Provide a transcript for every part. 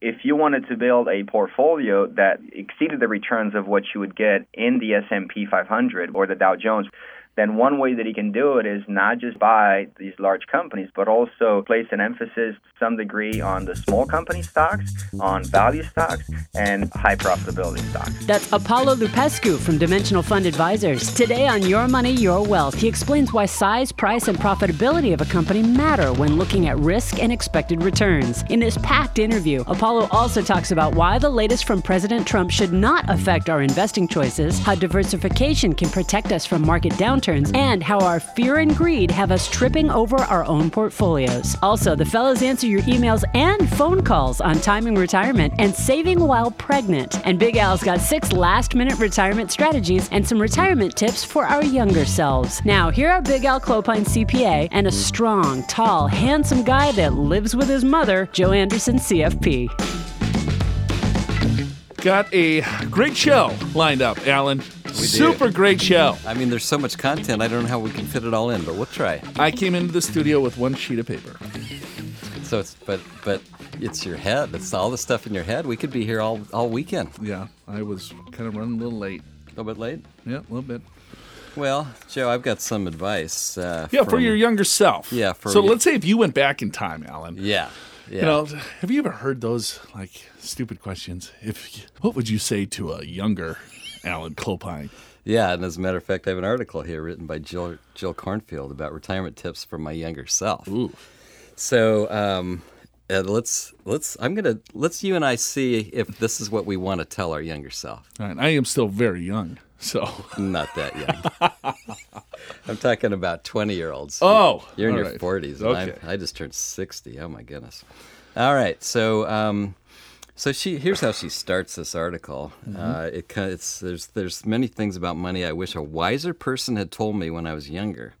if you wanted to build a portfolio that exceeded the returns of what you would get in the S&P 500 or the Dow Jones, then one way that he can do it is not just buy these large companies, but also place an emphasis to some degree on the small company stocks, on value stocks, and high profitability stocks. That's Apollo Lupescu from Dimensional Fund Advisors. Today on Your Money, Your Wealth, he explains why size, price, and profitability of a company matter when looking at risk and expected returns. In this packed interview, Apollo also talks about why the latest from President Trump should not affect our investing choices, how diversification can protect us from market downturns and how our fear and greed have us tripping over our own portfolios. Also, the fellows answer your emails and phone calls on timing retirement and saving while pregnant. And Big Al's got six last minute retirement strategies and some retirement tips for our younger selves. Now, here are Big Al Clopine CPA and a strong, tall, handsome guy that lives with his mother, Joe Anderson CFP. Got a great show lined up, Alan. Super do. great show. I mean, there's so much content. I don't know how we can fit it all in, but we'll try. I came into the studio with one sheet of paper. So it's but but it's your head. It's all the stuff in your head. We could be here all all weekend. Yeah, I was kind of running a little late. A little bit late. Yeah, a little bit. Well, Joe, I've got some advice. Uh, yeah, from, for your younger self. Yeah. For so let's say if you went back in time, Alan. Yeah. Yeah. You know, have you ever heard those like stupid questions? If what would you say to a younger Alan Clopine? Yeah, and as a matter of fact, I have an article here written by Jill Jill Cornfield about retirement tips for my younger self. Ooh. So um, let's let's I'm gonna let's you and I see if this is what we want to tell our younger self. All right, I am still very young, so not that young. I'm talking about 20 year olds. Oh, you're in your right. 40s. Okay. i just turned 60. Oh my goodness. All right, so um, so she here's how she starts this article. Mm-hmm. Uh, it it's there's there's many things about money I wish a wiser person had told me when I was younger.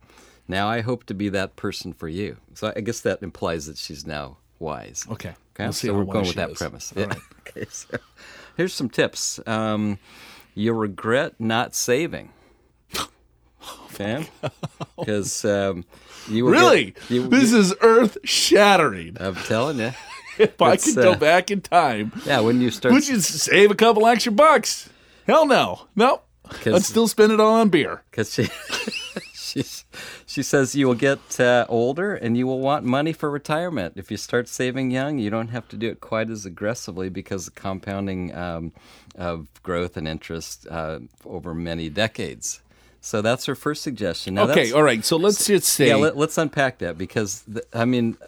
Now I hope to be that person for you. So I guess that implies that she's now wise. Okay. Okay. We'll so we're going with that is. premise. Yeah. right. okay. So here's some tips. Um, you regret not saving. Okay. Because um, you really get, you, this you, is earth shattering. I'm telling you if I could go uh, back in time, yeah, when you start, would you save a couple extra bucks? Hell no, nope. I'd still spend it all on beer. Because she, she, she says you will get uh, older and you will want money for retirement. If you start saving young, you don't have to do it quite as aggressively because of compounding um, of growth and interest uh, over many decades. So that's her first suggestion. Now okay, all right. So let's just say, yeah, let, us unpack that because the, I mean,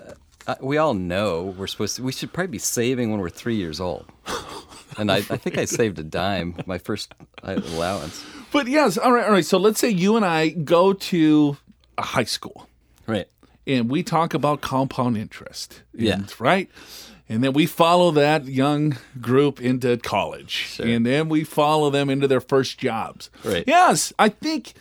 uh, we all know we're supposed to. We should probably be saving when we're three years old. And I, I think I saved a dime, my first allowance. But yes, all right, all right. So let's say you and I go to a high school, right? And we talk about compound interest, yeah, right. And then we follow that young group into college, sure. and then we follow them into their first jobs. Right. Yes, I think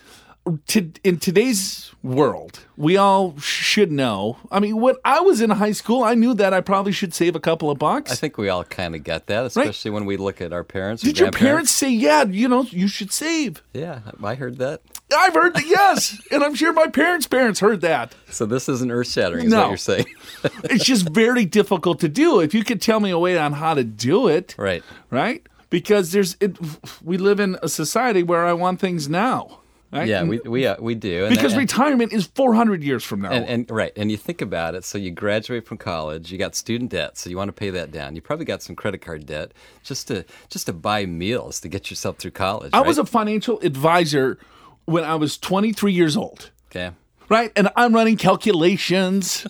to, in today's world, we all should know. I mean, when I was in high school, I knew that I probably should save a couple of bucks. I think we all kind of get that, especially right? when we look at our parents. Did your parents say, "Yeah, you know, you should save"? Yeah, I heard that. I've heard that, yes, and I'm sure my parents' parents heard that. So this isn't earth-shattering, is no. what you're saying? it's just very difficult to do. If you could tell me a way on how to do it, right, right, because there's it. We live in a society where I want things now. Right? Yeah, we we uh, we do because and, retirement is 400 years from now. And, and, right, and you think about it. So you graduate from college, you got student debt, so you want to pay that down. You probably got some credit card debt just to just to buy meals to get yourself through college. I right? was a financial advisor when I was 23 years old. Okay. Right, and I'm running calculations,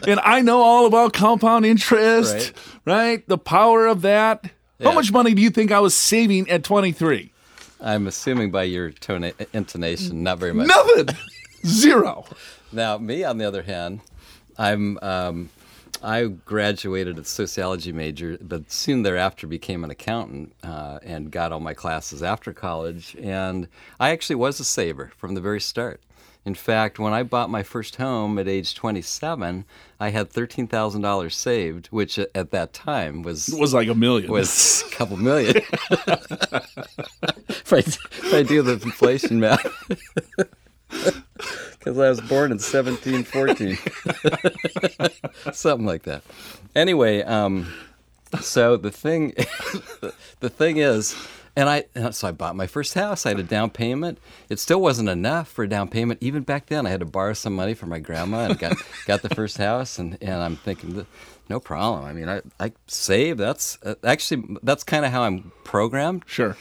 and I know all about compound interest. Right, right? the power of that. Yeah. How much money do you think I was saving at 23? I'm assuming by your tone intonation, not very much. Nothing. Zero. Now, me on the other hand, I'm um, I graduated as sociology major, but soon thereafter became an accountant uh, and got all my classes after college. And I actually was a saver from the very start. In fact, when I bought my first home at age 27, I had $13,000 saved, which at that time was was like a million. Was a couple million. if, I, if I do the inflation math. Because I was born in 1714. Something like that. Anyway, um, so the thing, the thing is, and I and so I bought my first house. I had a down payment. It still wasn't enough for a down payment. Even back then, I had to borrow some money from my grandma and got got the first house. And, and I'm thinking, no problem. I mean, I I save. That's uh, actually that's kind of how I'm programmed. Sure.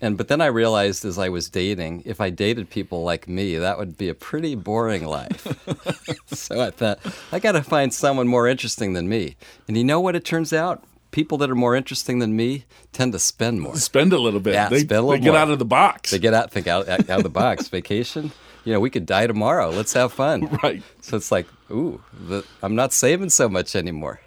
And but then I realized as I was dating, if I dated people like me, that would be a pretty boring life. so I thought I got to find someone more interesting than me. And you know what? It turns out people that are more interesting than me tend to spend more. Spend a little bit. Yeah, they, spend a little they get more. out of the box. They get out, think out, out of the box. Vacation. You know, we could die tomorrow. Let's have fun. Right. So it's like, ooh, the, I'm not saving so much anymore.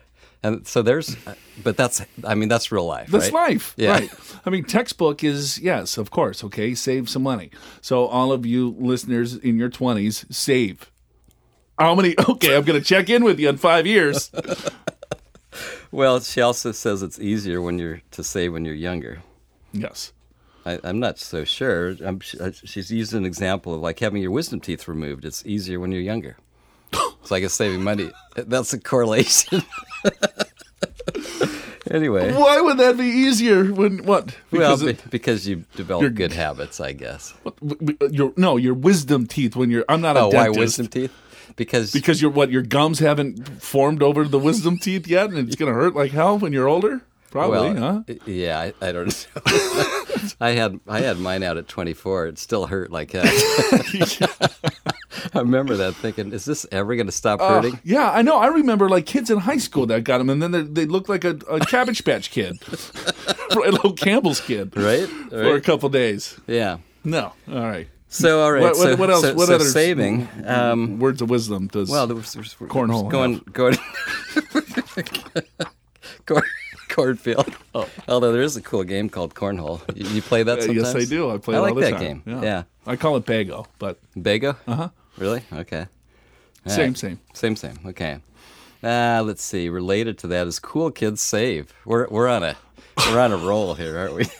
And so there's, but that's, I mean, that's real life. That's right? life. Yeah. Right. I mean, textbook is, yes, of course, okay, save some money. So, all of you listeners in your 20s, save. How many? Okay, I'm going to check in with you in five years. Well, she also says it's easier when you're to say when you're younger. yes. I, I'm not so sure. I'm, uh, she's used an example of like having your wisdom teeth removed. It's easier when you're younger. It's like it's saving money. That's a correlation. anyway, Why would that be easier when what? well, Because be, it- because you develop You're- good habits, I guess. w- uh, your no, your wisdom teeth when you're I'm not a Oh, why wisdom teeth? Because Because your what your gums haven't formed over the wisdom teeth yet, and it's gonna hurt like hell when you're older. Probably, well, huh? yeah, I, I don't know. I had I had mine out at 24. It still hurt like hell. I remember that thinking, is this ever going to stop Uh, hurting? yeah, I know. I remember like kids in high school that got them, and then they, they looked like a, a Cabbage Patch kid, a little Campbell's kid, Right? For a couple days. Yeah. No, all right. So all right. What- so, what else- So, what so other- saving. Um, Words of wisdom does. well, there was, there was Cornhole going going corn, cornfield. Although there is a cool game called cornhole. You, you play that sometimes? yes, I do. I play I it like all the that time. game. Yeah. I call it Baggo, but Baggo. Uh huh. Really? Okay. All Same, right. same. Same, same. Okay. Uh, let's see. Related to that is cool kids save. We're we're on a we're on a roll here, aren't we?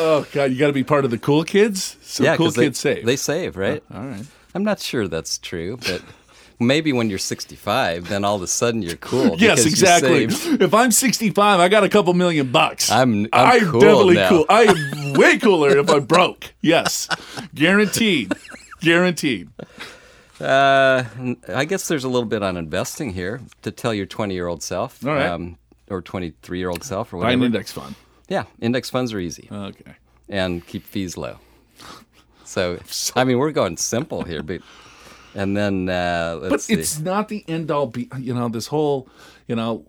oh god, you got to be part of the cool kids. So cool 'cause they, kids save. They save, right? all right. I'm not sure that's true, but maybe when you're 65, then all of a sudden you're cool. Yes, exactly. If I'm 65, I got a couple million bucks. I'm- I'm cool definitely now. cool. I am way cooler if I'm broke. Yes, guaranteed, guaranteed. Uh, I guess there's a little bit on investing here to tell your 20 year old self, right. um, or 23 year old self, or whatever. Buy an index fund. Yeah, index funds are easy Okay. and keep fees low. So, I mean, we're going simple here, but and then uh, But see. it's not the end all be you know this whole you know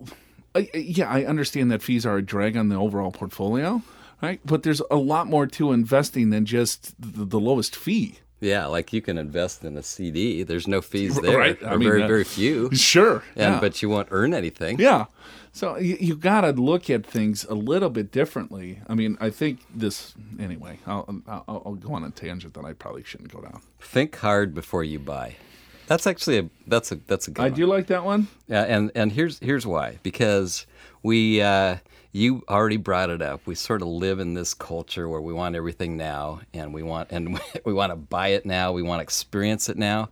I, yeah i understand that fees are a drag on the overall portfolio right but there's a lot more to investing than just the, the lowest fee yeah, like you can invest in a CD. There's no fees there, Right, I or mean, very uh, very few, sure and yeah. but you won't earn anything. yeah so you, you got to look at things a little bit differently i mean i think this anyway I'll, I'll, I'll go on a tangent that i probably shouldn't go down Think hard before you buy. That's actually a that's a that's a good i one. do like that one Yeah, and and here's here's why because we uh, you already brought it up. We sort of live in this culture where we want everything now, and we want and we want to buy it now. We want to experience it now.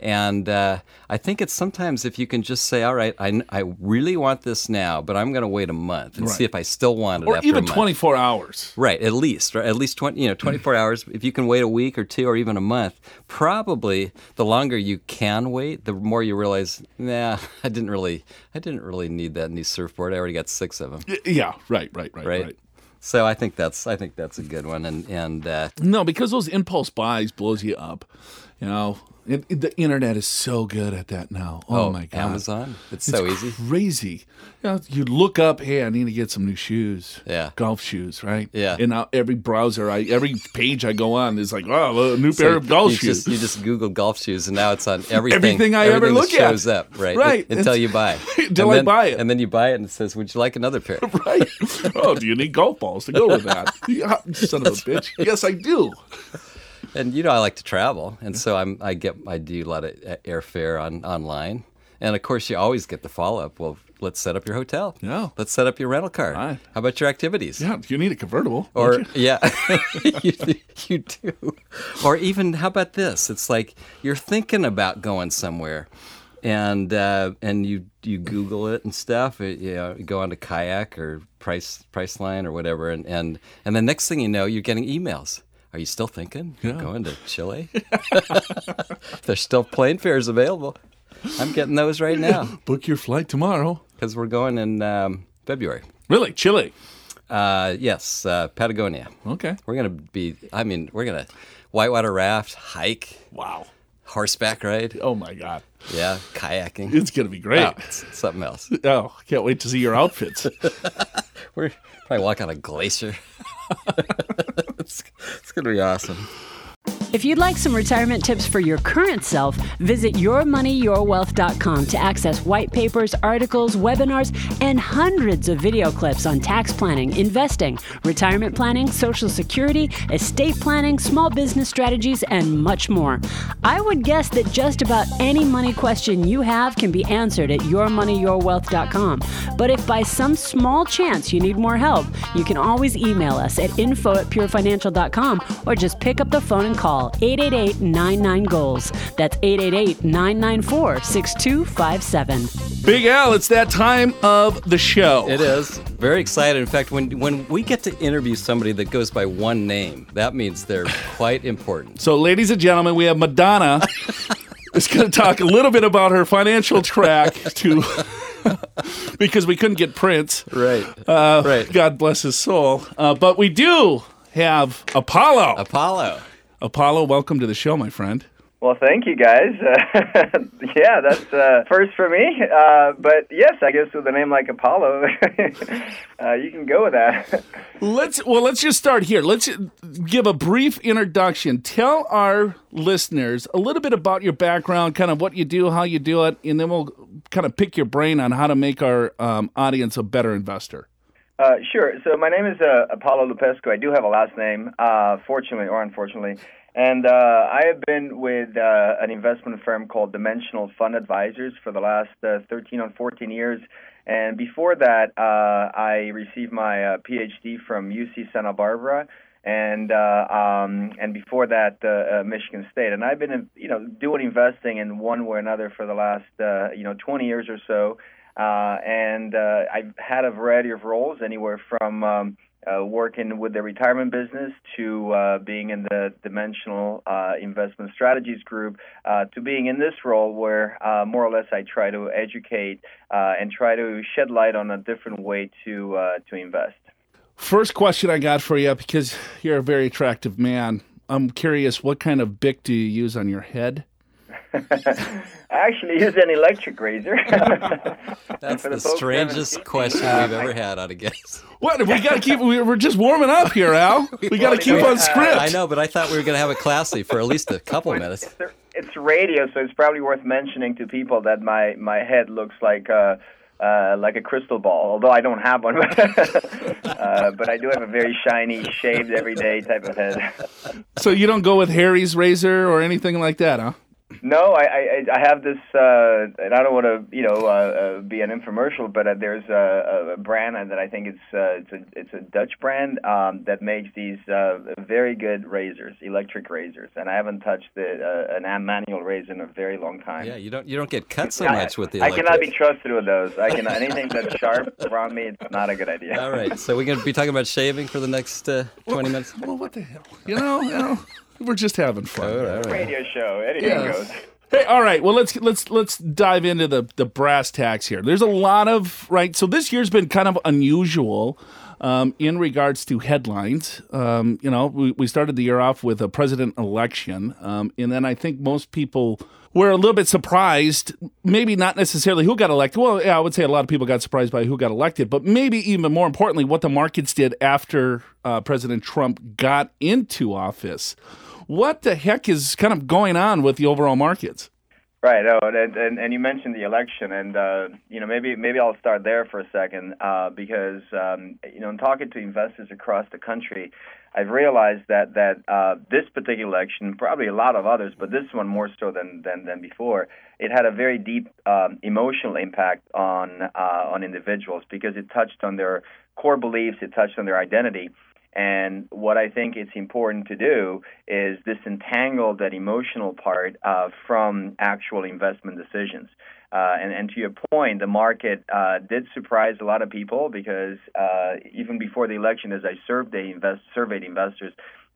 And uh, I think it's sometimes if you can just say, "All right, I, I really want this now, but I'm going to wait a month and see if I still want it." or after even a month. 24 hours Right, at least, right? At least 20, you know, 24 hours. If you can wait a week or two or even a month, probably the longer you can wait, the more you realize, nah, I didn't really, I didn't really need that new surfboard. I already got six of them, Y- yeah right right right right? right So I think that's, I think that's a good one. And and uh, No, because those impulse buys blows you up. You know, it, it- the internet is so good at that now. Oh, oh, my god, Amazon, it's, It's so easy. crazy. You, know, you look up, hey, I need to get some new shoes. Yeah. golf shoes, right? Yeah. And now every browser, I every page I go on is like, oh, a new pair of golf you shoes. Just, you just Google golf shoes, and now it's on everything. Everything I ever everything look at. shows up, right? Right. Until It's- you buy. Until I buy it. and then you buy it, and it says, "Would you like another pair?" right? Oh, do you need golf balls to go with that? Son of a bitch. Yes, I do. And you know, I like to travel, and so I'm I get I do a lot of airfare on online, and of course you always get the follow up. Well, let's set up your hotel. Yeah. Let's set up your rental car. Right. How about your activities? Yeah, you need a convertible. Or yeah, you, you do. Or even how about this? It's like you're thinking about going somewhere, and uh, and you you Google it and stuff. It, you know, you go onto Kayak or Price Priceline or whatever, and and and the next thing you know, you're getting emails. Are you still thinking Yeah. going to Chile? There's still plane fares available. I'm getting those right now Book your flight tomorrow. because we're going in um, February. Really, Chile. Uh, yes, uh, Patagonia. Okay. We're gonna be. I mean, we're gonna whitewater raft, hike, Wow. horseback ride. Oh my God, Yeah, kayaking. it's gonna be great. Oh, something else. Oh, can't wait to see your outfits. We're probably walk on a glacier. it's, it's gonna be awesome. If you'd like some retirement tips for your current self, visit yourmoneyyourwealth.com to access white papers, articles, webinars, and hundreds of video clips on tax planning, investing, retirement planning, social security, estate planning, small business strategies, and much more. I would guess that just about any money question you have can be answered at yourmoneyyourwealth.com. But if by some small chance you need more help, you can always email us at info at purefinancial.com or just pick up the phone and call 888 99 Goals. That's 888 994 6257. Big Al, it's that time of the show. It is very excited. In fact, when when we get to interview somebody that goes by one name, that means they're quite important. So, ladies and gentlemen, we have Madonna. is going to talk a little bit about her financial track to because we couldn't get Prince. Right. Uh, right. God bless his soul. Uh, but we do have Apollo. Apollo. Apollo, welcome to the show, my friend. Well, thank you guys. Uh, yeah, that's uh, first for me. Uh, but yes, I guess with a name like Apollo, uh, you can go with that. Let's well, let's just start here. Let's give a brief introduction. Tell our listeners a little bit about your background, kind of what you do, how you do it, and then we'll kind of pick your brain on how to make our um, audience a better investor. Uh, sure. So my name is uh, Apollo Lupescu. I do have a last name, uh, fortunately or unfortunately. And uh, I have been with uh, an investment firm called Dimensional Fund Advisors for the last uh, 13 or 14 years. And before that, I received my PhD from UC Santa Barbara, and um, and before that, Michigan State. And I've been, you know, doing investing in one way or another for the last, you know, 20 years or so. Uh, and uh, I've had a variety of roles, anywhere from um, uh, working with the retirement business to uh, being in the dimensional uh, investment strategies group uh, to being in this role where uh, more or less I try to educate uh, and try to shed light on a different way to to invest. First question I got for you because you're a very attractive man. I'm curious, what kind of bic do you use on your head? I actually use an electric razor. That's the the folks who haven't strangest question we've ever had on a guest. What? We got to keep. we- We're just warming up here, Al. We got to keep on script. I know, but I thought we were going to have it classy for at least a couple minutes. It's, it's radio, so it's probably worth mentioning to people that my my head looks like uh, uh, like a crystal ball. Although I don't have one, uh, but I do have a very shiny, shaved every day type of head. So you don't go with Harry's razor or anything like that, huh? No, I I, I have this, uh, and I don't want to you know uh, uh, be an infomercial, but uh, there's a, a brand that I think it's uh, it's a it's a Dutch brand um, that makes these uh, very good razors, electric razors, and I haven't touched the, uh, an manual razor in a very long time. Yeah, you don't you don't get cut so I- much with the I cannot be trusted with those. I can anything that's sharp around me. It's not a good idea. All right, so we're going to be talking about shaving for the next uh, 20 minutes. Well, what the hell? You know, you know, we're just having fun. All right, all right. Radio show. Anything Yes. goes. Hey, all right. Well, let's let's let's dive into the the brass tacks here. There's a lot of right. So this year's been kind of unusual um, in regards to headlines. Um, you know, we, we started the year off with a president election, um, and then I think most people were a little bit surprised. Maybe not necessarily who got elected. Well, yeah, I would say a lot of people got surprised by who got elected, but maybe even more importantly, what the markets did after uh, President Trump got into office. What the heck is kind of going on with the overall markets? Right. Oh, and, and and you mentioned the election, and uh, you know maybe maybe I'll start there for a second uh, because um, you know in talking to investors across the country, I've realized that that uh, this particular election, probably a lot of others, but this one more so than than, than before, it had a very deep um, emotional impact on uh, on individuals because it touched on their core beliefs, it touched on their identity. And what I think it's important to do is disentangle that emotional part uh, from actual investment decisions. Uh, and, and, to your point, the market uh, did surprise a lot of people because uh, even before the election, as I surveyed, invest, surveyed investors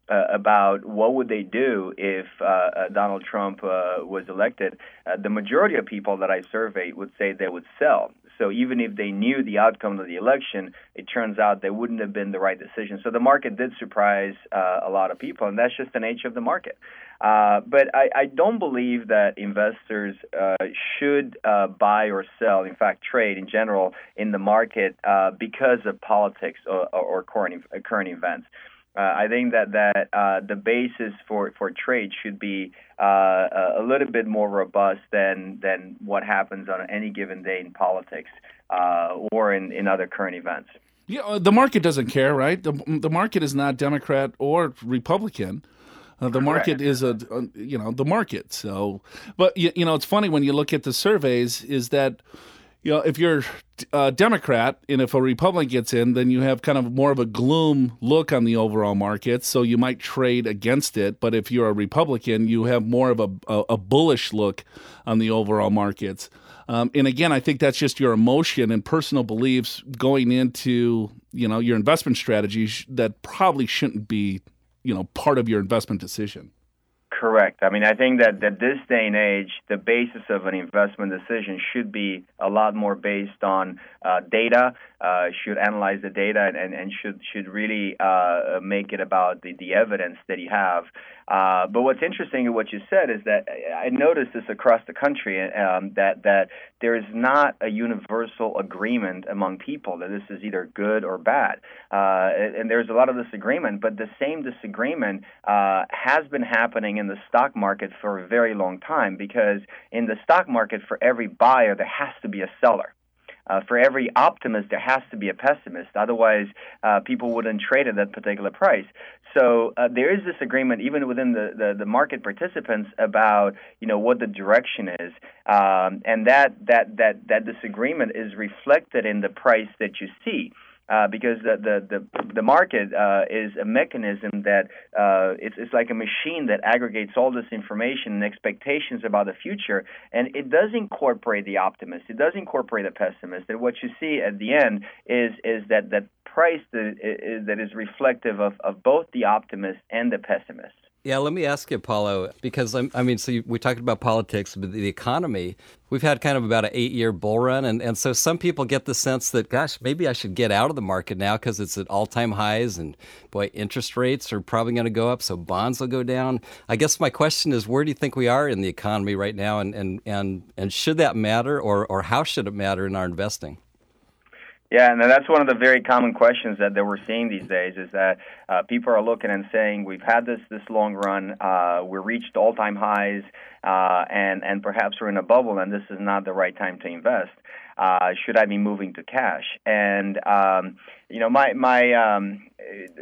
uh, about what would they do if uh, Donald Trump was elected, the majority of people that I surveyed would say they would sell. So even if they knew the outcome of the election, it turns out they wouldn't have been the right decision. So the market did surprise uh, a lot of people, and that's just the nature of the market. Uh, but I, I, don't believe that investors uh, should uh, buy or sell, in fact, trade in general in the market uh, because of politics or, or current, current events. Uh, I think that that uh, the basis for, for trade should be uh, a little bit more robust than than what happens on any given day in politics uh, or in, in other current events. Yeah, uh, the market doesn't care, right? The the market is not Democrat or Republican. Uh, the market is a, a, you know the market. So, but you, you know it's funny when you look at the surveys is that you know, if you're a Democrat and if a Republican gets in, then you have kind of more of a gloom look on the overall market. So you might trade against it. But if you're a Republican, you have more of a, a, a bullish look on the overall markets. Um, and again, I think that's just your emotion and personal beliefs going into you know your investment strategies that probably shouldn't be you know part of your investment decision. Correct. I mean, I think that at this day and age, the basis of an investment decision should be a lot more based on uh, data. Uh, should analyze the data and, and should should really uh, make it about the, the evidence that you have. Uh, but what's interesting in what you said is that I noticed this across the country um, that that there is not a universal agreement among people that this is either good or bad, uh, and there's a lot of disagreement. But the same disagreement uh, has been happening in the stock market for a very long time because in the stock market, for every buyer, there has to be a seller. Uh, for every optimist, there has to be a pessimist. Otherwise, uh, people wouldn't trade at that particular price. So uh, there is this agreement, even within the, the, the, market participants, about you know what the direction is, um, and that that that that disagreement is reflected in the price that you see uh, because the the the, the market uh, is a mechanism that uh, it's it's like a machine that aggregates all this information and expectations about the future, and it does incorporate the optimist, it does incorporate the pessimist, and what you see at the end is is that that price that is, that is reflective of, of both the optimist and the pessimist. Yeah, let me ask you, Apollo, because I'm, i mean, so you, we talked about politics, but the economy. We've had kind of about an eight-year bull run, and, and so some people get the sense that, gosh, maybe I should get out of the market now because it's at all-time highs, and boy, interest rates are probably going to go up, so bonds will go down. I guess my question is, where do you think we are in the economy right now, and and and, and should that matter, or or how should it matter in our investing? Yeah, and that's one of the very common questions that, that we're seeing these days is that uh, people are looking and saying we've had this this long run, uh, we reached all time highs, uh, and and perhaps we're in a bubble, and this is not the right time to invest. Uh, should I be moving to cash? And um, you know, my my um,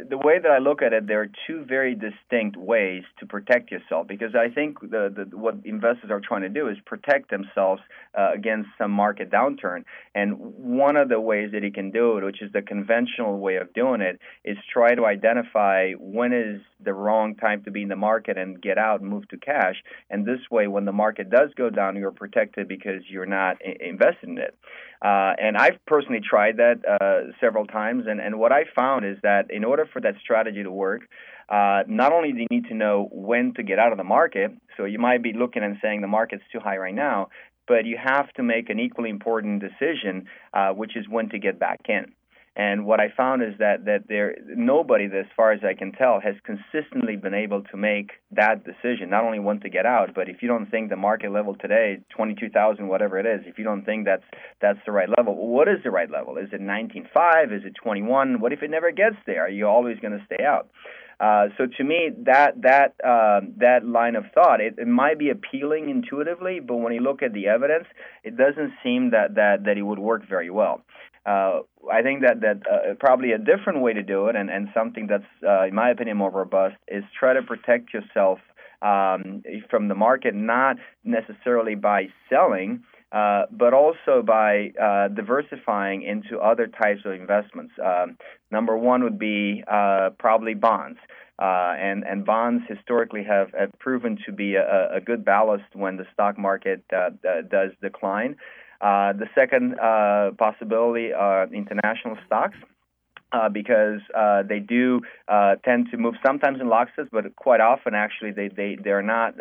the way that I look at it, there are two very distinct ways to protect yourself because I think the, the what investors are trying to do is protect themselves uh, against some market downturn. And one of the ways that you can do it, which is the conventional way of doing it, is try to identify when is the wrong time to be in the market and get out and move to cash. And this way, when the market does go down, you're protected because you're not invested in it. Uh, and I've personally tried that uh, several times, and, and what I found is that in order for that strategy to work, uh, not only do you need to know when to get out of the market, so you might be looking and saying the market's too high right now, but you have to make an equally important decision, uh, which is when to get back in. And what I found is that that there nobody, as far as I can tell, has consistently been able to make that decision. Not only when to get out, but if you don't think the market level today, twenty two thousand, whatever it is, if you don't think that's that's the right level, what is the right level? Is it nineteen five? Is it twenty one? What if it never gets there? Are you always going to stay out? Uh, so to me, that that uh, that line of thought, it, it might be appealing intuitively, but when you look at the evidence, it doesn't seem that that that it would work very well. Uh, I think that that uh, probably a different way to do it, and, and something that's, uh, in my opinion, more robust, is try to protect yourself um, from the market, not necessarily by selling. uh, but also by uh, diversifying into other types of investments. Um, number one would be uh, probably bonds. Uh, and, and bonds historically have, have proven to be a, a good ballast when the stock market uh, does decline. Uh, the second uh, possibility are international stocks. Uh, because uh, they do uh, tend to move sometimes in lockstep, but quite often actually they they they're not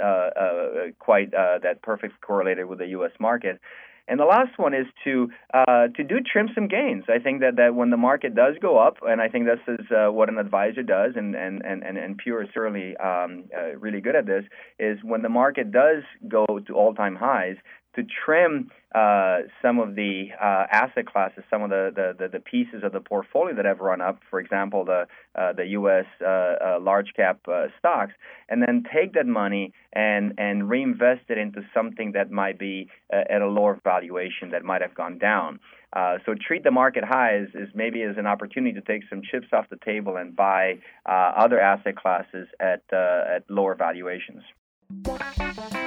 quite that perfect correlated with the U.S. market. And the last one is to uh, to do trim some gains. I think that, that when the market does go up, and I think this is uh, what an advisor does, and and and and Pure is certainly um, uh, really good at this, is when the market does go to all time highs, to trim uh, some of the uh, asset classes, some of the, the, the, pieces of the portfolio that have run up, for example, the, uh, the U.S. Uh, uh, large cap uh, stocks, and then take that money and, and reinvest it into something that might be at a lower valuation that might have gone down. so treat the market highs as maybe as an opportunity to take some chips off the table and buy other asset classes at, at lower valuations.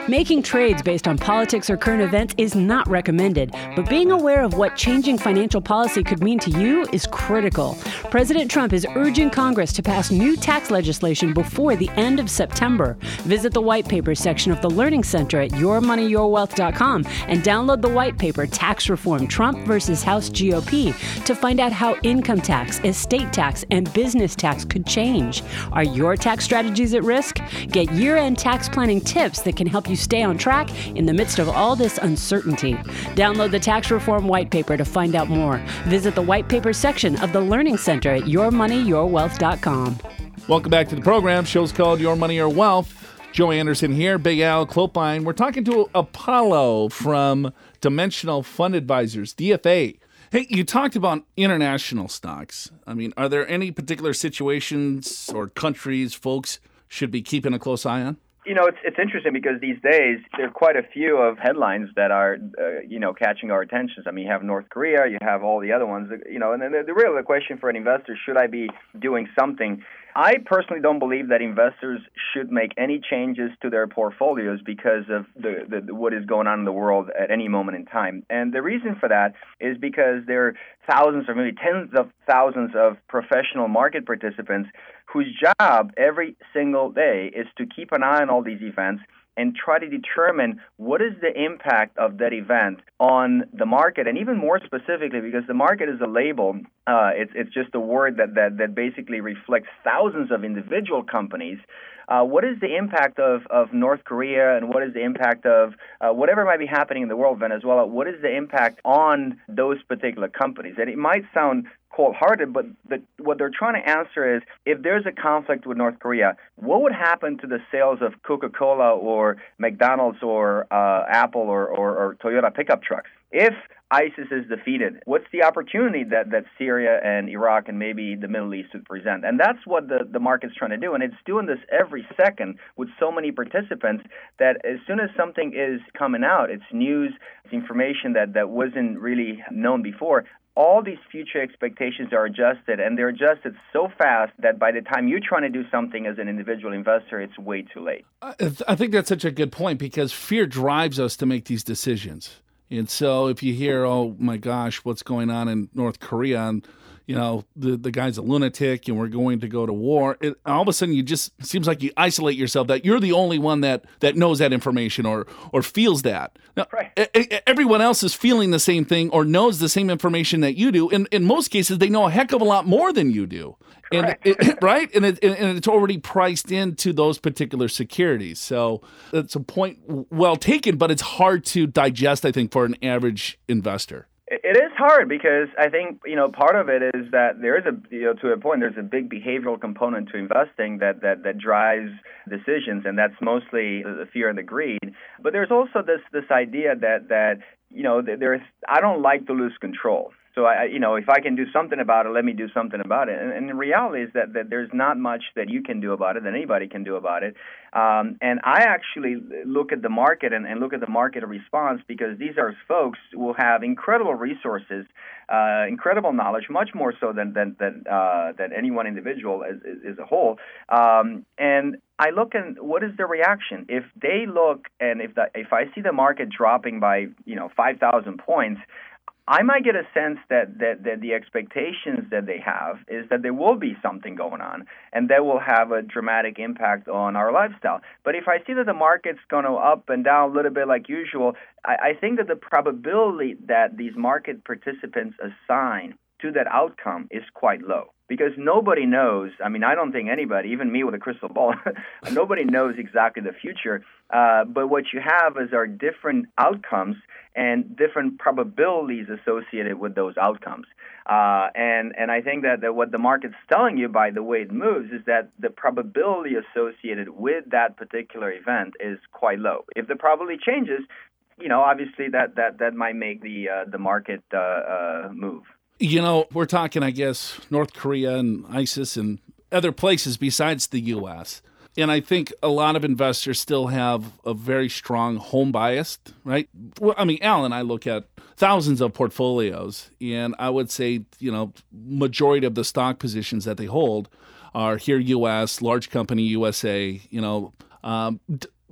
Making trades based on politics or current events is not recommended, but being aware of what changing financial policy could mean to you is critical. President Trump is urging Congress to pass new tax legislation before the end of September. Visit the white paper section of the Learning Center at yourmoneyyourwealth.com and download the white paper Tax Reform Trump versus House GOP to find out how income tax, estate tax, and business tax could change. Are your tax strategies at risk? Get year end tax planning tips that can help you stay on track in the midst of all this uncertainty. Download the Tax Reform White Paper to find out more. Visit the White Paper section of the Learning Center at yourmoneyyourwealth.com. Welcome back to the program. Show's called Your Money, Your Wealth. Joe Anderson here, Big Al Clopine. We're talking to Apollo from Dimensional Fund Advisors, DFA. Hey, you talked about international stocks. I mean, are there any particular situations or countries folks should be keeping a close eye on? You know, it's it's interesting because these days there are quite a few of headlines that are, uh, you know, catching our attentions. I mean, you have North Korea, you have all the other ones, you know, and then the, the real question for an investor: should I be doing something I personally don't believe that investors should make any changes to their portfolios because of the, the, what is going on in the world at any moment in time. And the reason for that is because there are thousands or maybe tens of thousands of professional market participants whose job every single day is to keep an eye on all these events and try to determine what is the impact of that event on the market, and even more specifically, because the market is a label, uh, it's it's just a word that that that basically reflects thousands of individual companies. Uh, what is the impact of, of North Korea and what is the impact of uh, whatever might be happening in the world, Venezuela? What is the impact on those particular companies? And it might sound cold-hearted, but the, what they're trying to answer is if there's a conflict with North Korea, what would happen to the sales of Coca-Cola or McDonald's or uh, Apple or, or, or Toyota pickup trucks? If ISIS is defeated, what's the opportunity that, that Syria and Iraq and maybe the Middle East would present? And that's what the, the market's trying to do. And it's doing this every second with so many participants that as soon as something is coming out, it's news, it's information that, that wasn't really known before, all these future expectations are adjusted and they're adjusted so fast that by the time you're trying to do something as an individual investor it's way too late i think that's such a good point because fear drives us to make these decisions and so if you hear oh my gosh what's going on in north korea? and you know the the guy's a lunatic and we're going to go to war. It, all of a sudden you just seems like you isolate yourself that you're the only one that that knows that information or or feels that. Now, right. everyone else is feeling the same thing or knows the same information that you do. In in most cases they know a heck of a lot more than you do. And it, right? And, it, and it's already priced into those particular securities. So it's a point well taken but it's hard to digest i think for an average investor it is hard because I think you know part of it is that there is a you know to a point there's a big behavioral component to investing that that that drives decisions and that's mostly the fear and the greed. But there's also this this idea that that you know there's I don't like to lose control. So I, you know, if I can do something about it, let me do something about it. And, and the reality is that, that there's not much that you can do about it, that anybody can do about it. Um, and I actually look at the market and, and look at the market response because these are folks who have incredible resources, uh, incredible knowledge, much more so than than than, uh, than any one individual as, as a whole. Um, and I look and what is the reaction? If they look and if the if I see the market dropping by you know five thousand points, I might get a sense that, that, that the expectations that they have is that there will be something going on and that will have a dramatic impact on our lifestyle. But if I see that the market's going to up and down a little bit like usual, I, I think that the probability that these market participants assign to that outcome is quite low because nobody knows. I mean, I don't think anybody, even me with a crystal ball, nobody knows exactly the future. Uh, but what you have is are different outcomes and different probabilities associated with those outcomes. Uh, and and I think that, that what the market's telling you by the way it moves is that the probability associated with that particular event is quite low. If the probability changes, you know, obviously that that that might make the uh, the market uh, uh, move. You know, we're talking, I guess, North Korea and ISIS and other places besides the U.S. And I think a lot of investors still have a very strong home bias, right? Well, I mean, Al and I look at thousands of portfolios, and I would say, you know, majority of the stock positions that they hold are here, U.S., large company, USA. You know, um,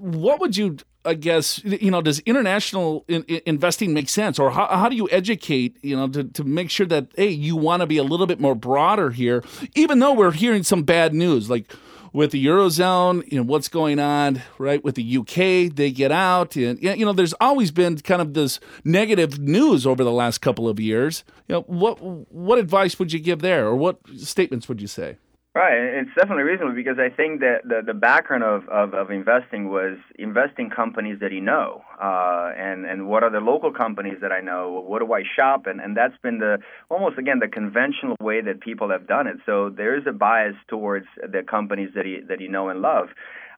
what would you I guess you know does international in, in investing make sense? Or how, how do you educate you know to, to make sure that hey you want to be a little bit more broader here even though we're hearing some bad news like with the eurozone you know what's going on right with the UK they get out and you know there's always been kind of this negative news over the last couple of years. You know what what advice would you give there or what statements would you say Right, it's definitely reasonable because I think that the, the background of, of, of investing was investing companies that you know, uh, and and what are the local companies that I know? What do I shop? And and that's been the almost again the conventional way that people have done it. So there is a bias towards the companies that you that you know and love.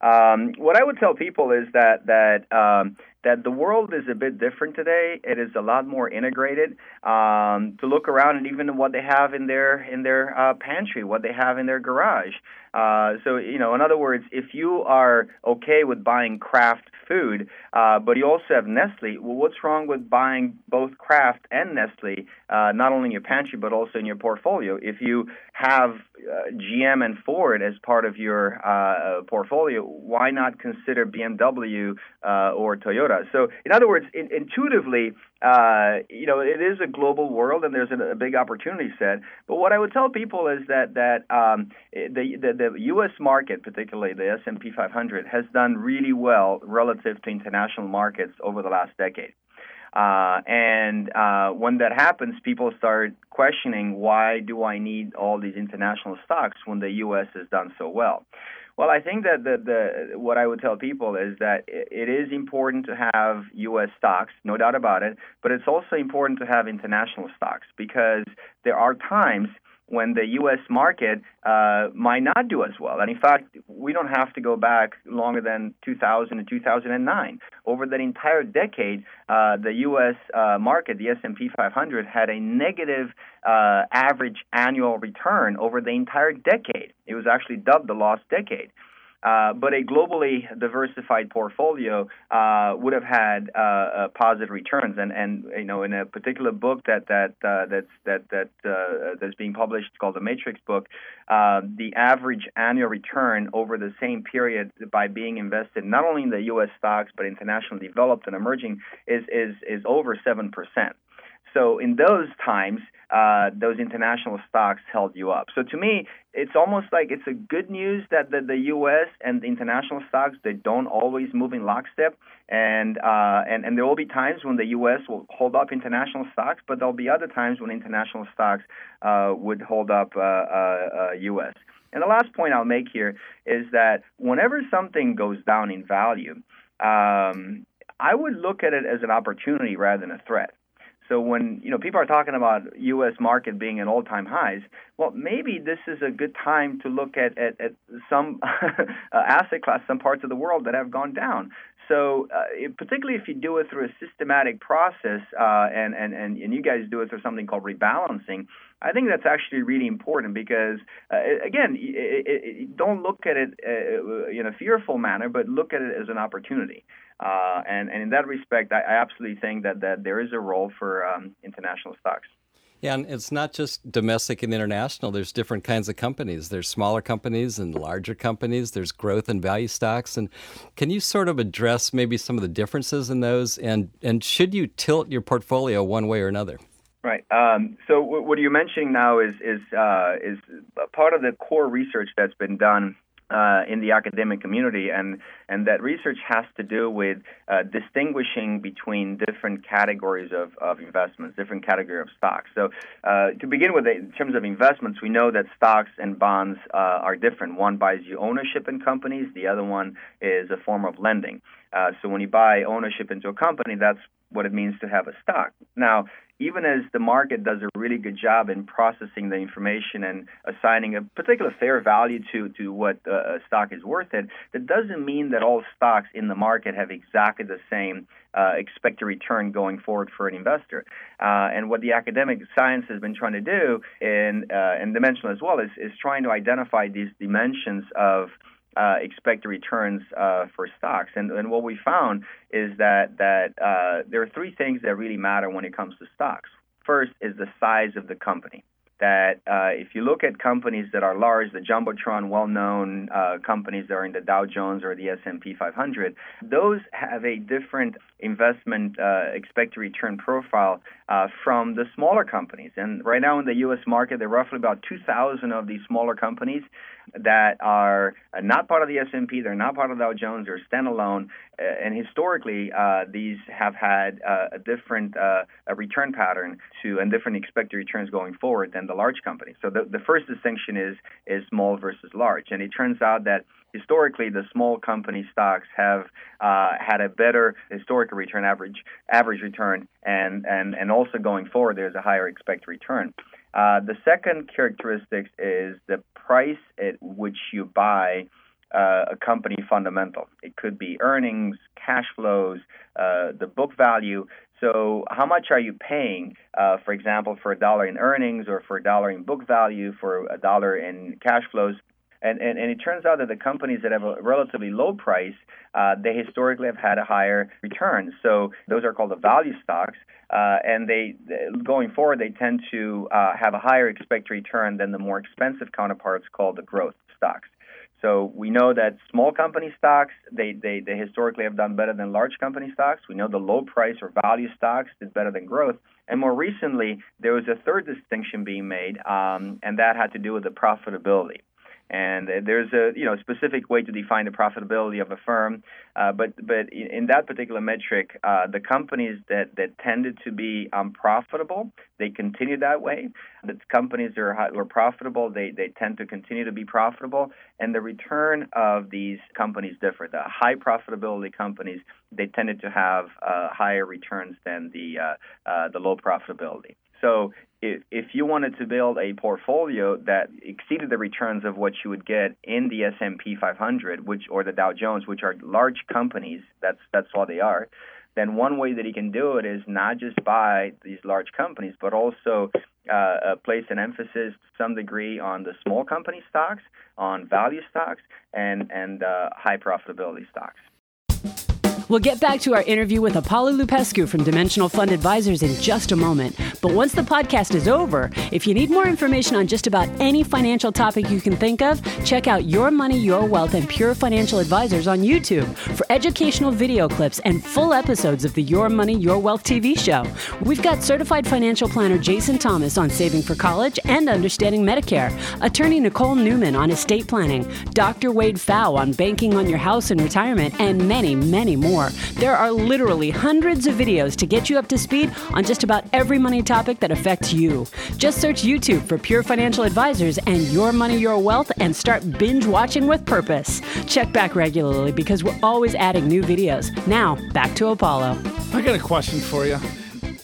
Um, what I would tell people is that that um, that the world is a bit different today. It is a lot more integrated. Um, to look around and even what they have in their in their uh, pantry, what they have in their garage. Uh, so you know, in other words, if you are okay with buying Kraft food, uh, but you also have Nestle, well, what's wrong with buying both Kraft and Nestle, uh, not only in your pantry but also in your portfolio? If you have uh, GM and Ford as part of your uh, portfolio, why not consider BMW uh, or Toyota? So, in other words, in, intuitively, you know, it is a global world and there's a, a, big opportunity set. But what I would tell people is that that um, the, the, the U.S. market, particularly the S&P 500, has done really well relative to international markets over the last decade. Uh, and uh, when that happens, people start questioning why do I need all these international stocks when the U.S. has done so well. Well, I think that the, the what I would tell people is that it is important to have U.S. stocks, no doubt about it, but it's also important to have international stocks because there are times when the U.S. market uh, might not do as well. And in fact, we don't have to go back longer than 2000 and 2009. Over that entire decade, uh, the U.S. Uh, market, the S&P 500, had a negative uh, average annual return over the entire decade. It was actually dubbed the lost decade. Uh, but a globally diversified portfolio uh, would have had uh, uh, positive returns. And, and you know, in a particular book that that uh, that's that that that's being published, it's called the Matrix book. the average annual return over the same period by being invested not only in the U.S. stocks but internationally developed and emerging is is is over seven percent. So in those times, uh, those international stocks held you up. So to me, it's almost like it's a good news that the, the U.S. and the international stocks they don't always move in lockstep, and uh, and and there will be times when the U.S. will hold up international stocks, but there'll be other times when international stocks uh, would hold up U.S. Uh, uh, and the last point I'll make here is that whenever something goes down in value, um, I would look at it as an opportunity rather than a threat. So when you know people are talking about U.S. market being at all-time highs, well, maybe this is a good time to look at at, at some asset class, some parts of the world that have gone down. So, uh, particularly if you do it through a systematic process, uh, and, and, and, and you guys do it through something called rebalancing, I think that's actually really important because, uh, again, it, it, it, don't look at it uh, in a fearful manner, but look at it as an opportunity. Uh, and, and in that respect, I, I, absolutely think that, that there is a role for um, international stocks. Yeah, and it's not just domestic and international. There's different kinds of companies. There's smaller companies and larger companies. There's growth and value stocks. And can you sort of address maybe some of the differences in those? And and should you tilt your portfolio one way or another? Right. Um, so what you're mentioning now is is uh, is part of the core research that's been done uh, in the academic community, and and that research has to do with uh, distinguishing between different categories of, of investments, different category of stocks. So uh, to begin with, in terms of investments, we know that stocks and bonds uh, are different. One buys you ownership in companies, the other one is a form of lending. Uh, so when you buy ownership into a company, that's what it means to have a stock. Now, even as the market does a really good job in processing the information and assigning a particular fair value to, to what uh, a stock is worth it, that doesn't mean that all stocks in the market have exactly the same uh, expected return going forward for an investor. Uh, and what the academic science has been trying to do, in, uh, and dimensional as well, is, is trying to identify these dimensions of uh, returns uh, for stocks. And, and what we found is that that uh, there are three things that really matter when it comes to stocks. First is the size of the company. That uh, if you look at companies that are large, the jumbotron, well-known uh, companies that are in the Dow Jones or the S&P 500, those have a different investment uh, expected return profile from the smaller companies. And right now in the U.S. market, there are roughly about 2,000 of these smaller companies that are not part of the S&P, they're not part of Dow Jones, they're standalone, uh, and historically uh, these have had uh, a different uh, a return pattern to and different expected returns going forward than the large companies. So the, the first distinction is is small versus large, and it turns out that historically the small company stocks have uh, had a better historical return average average return and, and, and also going forward there's a higher expected return. Uh, the second characteristic is the price at which you buy uh, a company fundamental. It could be earnings, cash flows, uh, the book value. So, how much are you paying, uh, for example, for a dollar in earnings or for a dollar in book value, for a dollar in cash flows? And, and, and it turns out that the companies that have a relatively low price, uh, they historically have had a higher return. So those are called the value stocks. Uh, and they going forward, they tend to uh, have a higher expected return than the more expensive counterparts called the growth stocks. So we know that small company stocks they, they, they historically have done better than large company stocks. We know the low price or value stocks did better than growth. And more recently, there was a third distinction being made, um, and that had to do with the profitability. And there's a you know specific way to define the profitability of a firm, uh, but but in that particular metric, uh, the companies that, that tended to be unprofitable, they continue that way. The companies that are, were profitable, they, they tend to continue to be profitable, and the return of these companies differ. The high profitability companies, they tended to have uh, higher returns than the uh, uh, the low profitability. So if, if you wanted to build a portfolio that exceeded the returns of what you would get in the S&P 500, which or the Dow Jones, which are large companies, that's that's all they are. Then one way that you can do it is not just buy these large companies, but also uh, uh, place an emphasis to some degree on the small company stocks, on value stocks, and and uh, high profitability stocks. We'll get back to our interview with Apollo Lupescu from Dimensional Fund Advisors in just a moment. But once the podcast is over, if you need more information on just about any financial topic you can think of, check out Your Money, Your Wealth, and Pure Financial Advisors on YouTube for educational video clips and full episodes of the Your Money, Your Wealth TV show. We've got certified financial planner Jason Thomas on saving for college and understanding Medicare, attorney Nicole Newman on estate planning, Dr. Wade Pfau on banking on your house and retirement, and many, many more more. There are literally hundreds of videos to get you up to speed on just about every money topic that affects you. Just search YouTube for Pure Financial Advisors and Your Money, Your Wealth and start binge watching with purpose. Check back regularly because we're always adding new videos. Now, back to Apollo. I got a question for you.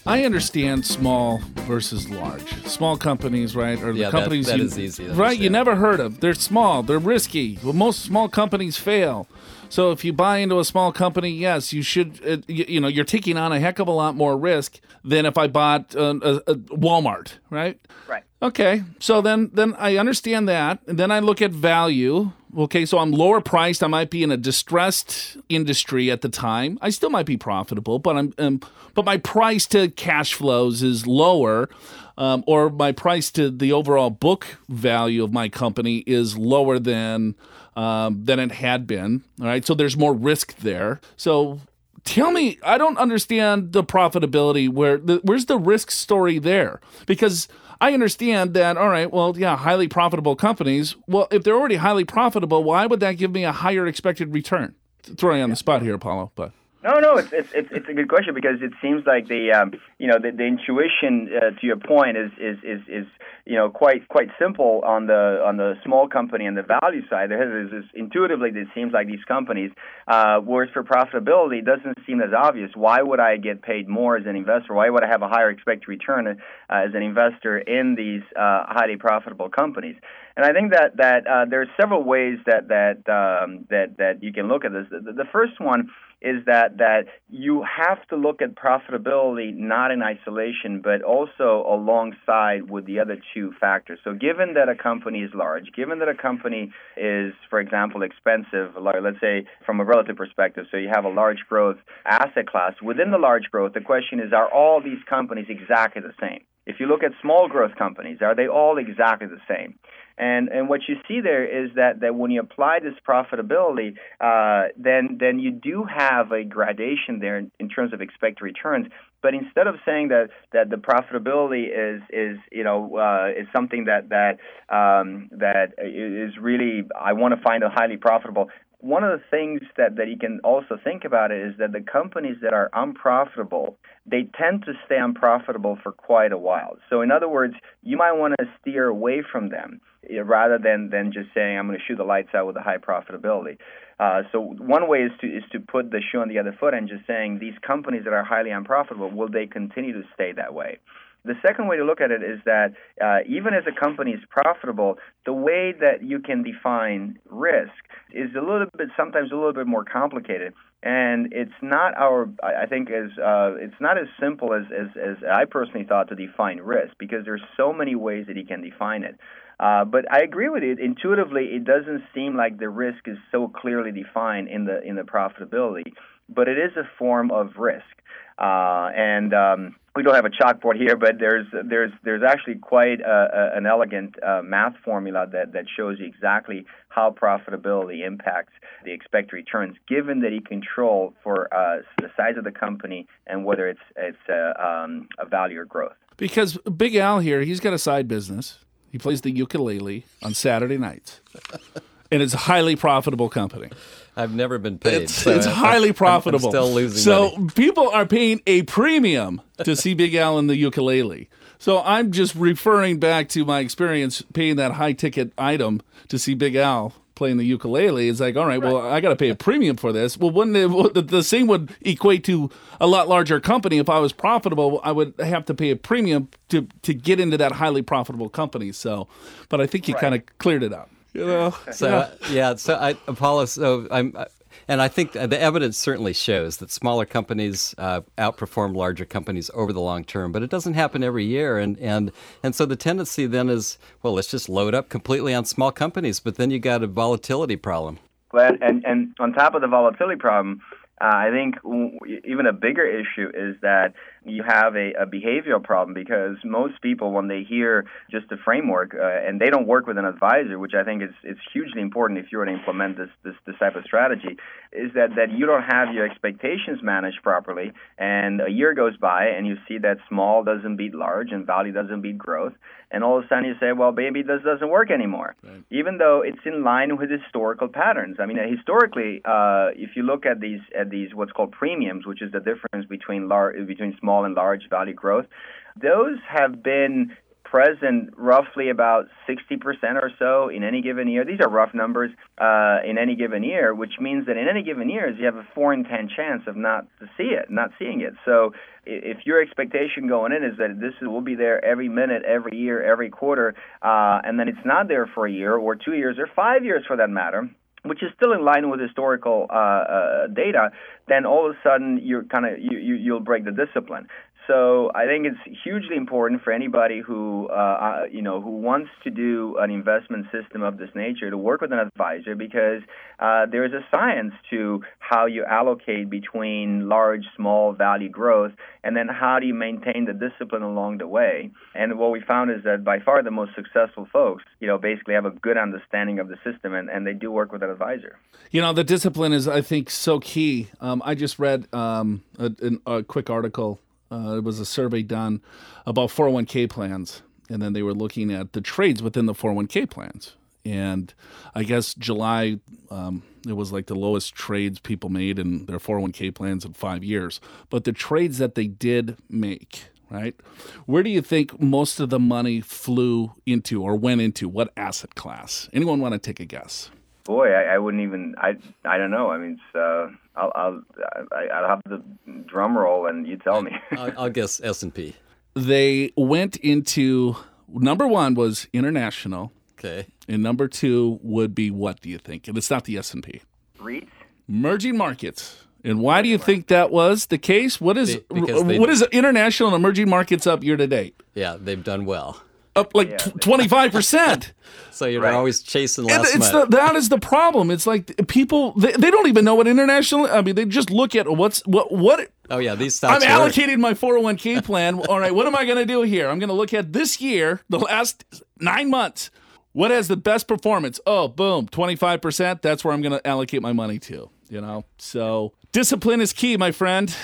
I understand small versus large. Small companies, right? Or the Yeah, companies that you, is easy to right? You never heard of. They're small. They're risky. Well, most small companies fail. So if you buy into a small company, yes, you should. Uh, you, you know, you're taking on a heck of a lot more risk than if I bought uh, a, a Walmart, right? Right. Okay, so then then I understand that, and then I look at value. Okay, so I'm lower priced. I might be in a distressed industry at the time. I still might be profitable, but I'm um, but my price to cash flows is lower, um, or my price to the overall book value of my company is lower than um, than it had been. All right, so there's more risk there. So tell me i don't understand the profitability where the, where's the risk story there because i understand that all right well yeah highly profitable companies. Well if they're already highly profitable why would that give me a higher expected return? Throwing you on the spot here apollo but. No, no, it's it's it's, it's a good question because it seems like the um, you know the, the intuition uh, to your point is, is is is you know quite quite simple on the on the small company and the value side. There is this, intuitively it seems like these companies, uh, whereas for profitability it doesn't seem as obvious. Why would I get paid more as an investor? Why would I have a higher expected return uh, as an investor in these uh, highly profitable companies? And I think that that uh, there are several ways that that um, that that you can look at this. The, the first one is that that you have to look at profitability not in isolation, but also alongside with the other two factors. So, given that a company is large, given that a company is, for example, expensive, let's say from a relative perspective, so you have a large growth asset class. Within the large growth, the question is, are all these companies exactly the same? If you look at small growth companies, are they all exactly the same? And and what you see there is that, that when you apply this profitability, uh, then then you do have a gradation there in, in terms of expected returns. But instead of saying that, that the profitability is is you know uh, is something that that um, that is really I want to find a highly profitable. One of the things that, that you can also think about is that the companies that are unprofitable, they tend to stay unprofitable for quite a while. So in other words, you might want to steer away from them eh, rather than, than just saying I'm going to shoot the lights out with a high profitability. Uh, so one way is to is to put the shoe on the other foot and just saying these companies that are highly unprofitable will they continue to stay that way? The second way to look at it is that uh, even as a company is profitable, the way that you can define risk is a little bit sometimes a little bit more complicated. And it's not our, I think, as uh, it's not as simple as, as, as I personally thought to define risk because there's so many ways that you can define it. Uh, but I agree with it. Intuitively, it doesn't seem like the risk is so clearly defined in the in the profitability, but it is a form of risk. Uh, and um, we don't have a chalkboard here, but there's there's there's actually quite a, a, an elegant uh, math formula that, that shows you exactly how profitability impacts the expected returns, given that you control for uh, the size of the company and whether it's it's a, um, a value or growth. because Big Al here, he's got a side business. He plays the ukulele on Saturday nights, and it's a highly profitable company. I've never been paid. It's, so it's I- highly I'm- profitable. I'm still losing so money. people are paying a premium to see Big Al in the ukulele. So I'm just referring back to my experience paying that high ticket item to see Big Al playing the ukulele. It's like, all right, well, I got to pay a premium for this. Well, wouldn't it, the- the same would equate to a lot larger company. If I was profitable, I would have to pay a premium to to get into that highly profitable company. So, but I think you kind of cleared it out. You know, So uh, yeah, so I, Apollo. So I'm, uh, and I think the evidence certainly shows that smaller companies uh, outperform larger companies over the long term. But it doesn't happen every year, and and and so the tendency then is, well, let's just load up completely on small companies. But then you got a volatility problem. Well, and and on top of the volatility problem, uh, I think w- even a bigger issue is that you have a, a behavioral problem because most people, when they hear just a framework uh, and they don't work with an advisor, which I think is, is hugely important if you were to implement this, this this type of strategy, is that that you don't have your expectations managed properly, and a year goes by and you see that small doesn't beat large and value doesn't beat growth, and all of a sudden you say, well, maybe this doesn't work anymore, even though it's in line with historical patterns. I mean, historically, uh, if you look at these at these what's called premiums, which is the difference between large between small and large value growth, those have been present roughly about 60% or so in any given year. These are rough numbers uh, in any given year, which means that in any given year, you have a 4 in 10 chance of not to see it, not seeing it. So if your expectation going in is that this will be there every minute, every year, every quarter, uh, and then it's not there for a year or two years or five years for that matter, which is still in line with historical uh, uh, data, then all of a sudden you're kind of you, you you'll break the discipline. So I think it's hugely important for anybody who uh, uh, you know who wants to do an investment system of this nature to work with an advisor because uh, there is a science to how you allocate between large, small value growth, and then how do you maintain the discipline along the way. And what we found is that by far the most successful folks, you know, basically have a good understanding of the system and, and they do work with an advisor. You know, the discipline is, I think, so key. Um, I just read um, a, a quick article uh, it was a survey done about 401k plans, and then they were looking at the trades within the 401k plans. And I guess July, um, it was like the lowest trades people made in their 401k plans in five years. But the trades that they did make, right? Where do you think most of the money flew into or went into? What asset class? Anyone want to take a guess? Boy, I, I wouldn't even. I I don't know. I mean, it's, uh, I'll I'll I'll have the drum roll, and you tell me. I'll, I'll guess S and P. They went into number one was international. Okay. And number two would be what do you think? And it's not the S and P. REITs. Emerging markets. And why do you think that was the case? What is they, what is international and emerging markets up year to date? Yeah, they've done well up like twenty five percent. So you're right. always chasing less it's the, that is the problem. It's like people they, they don't even know what international. I mean, they just look at what's what what. Oh yeah, these stocks. I'm allocating my 401k plan. All right, what am I going to do here? I'm going to look at this year, the last nine months. What has the best performance? Oh, boom, 25%. That's where I'm going to allocate my money to, you know? So discipline is key, my friend.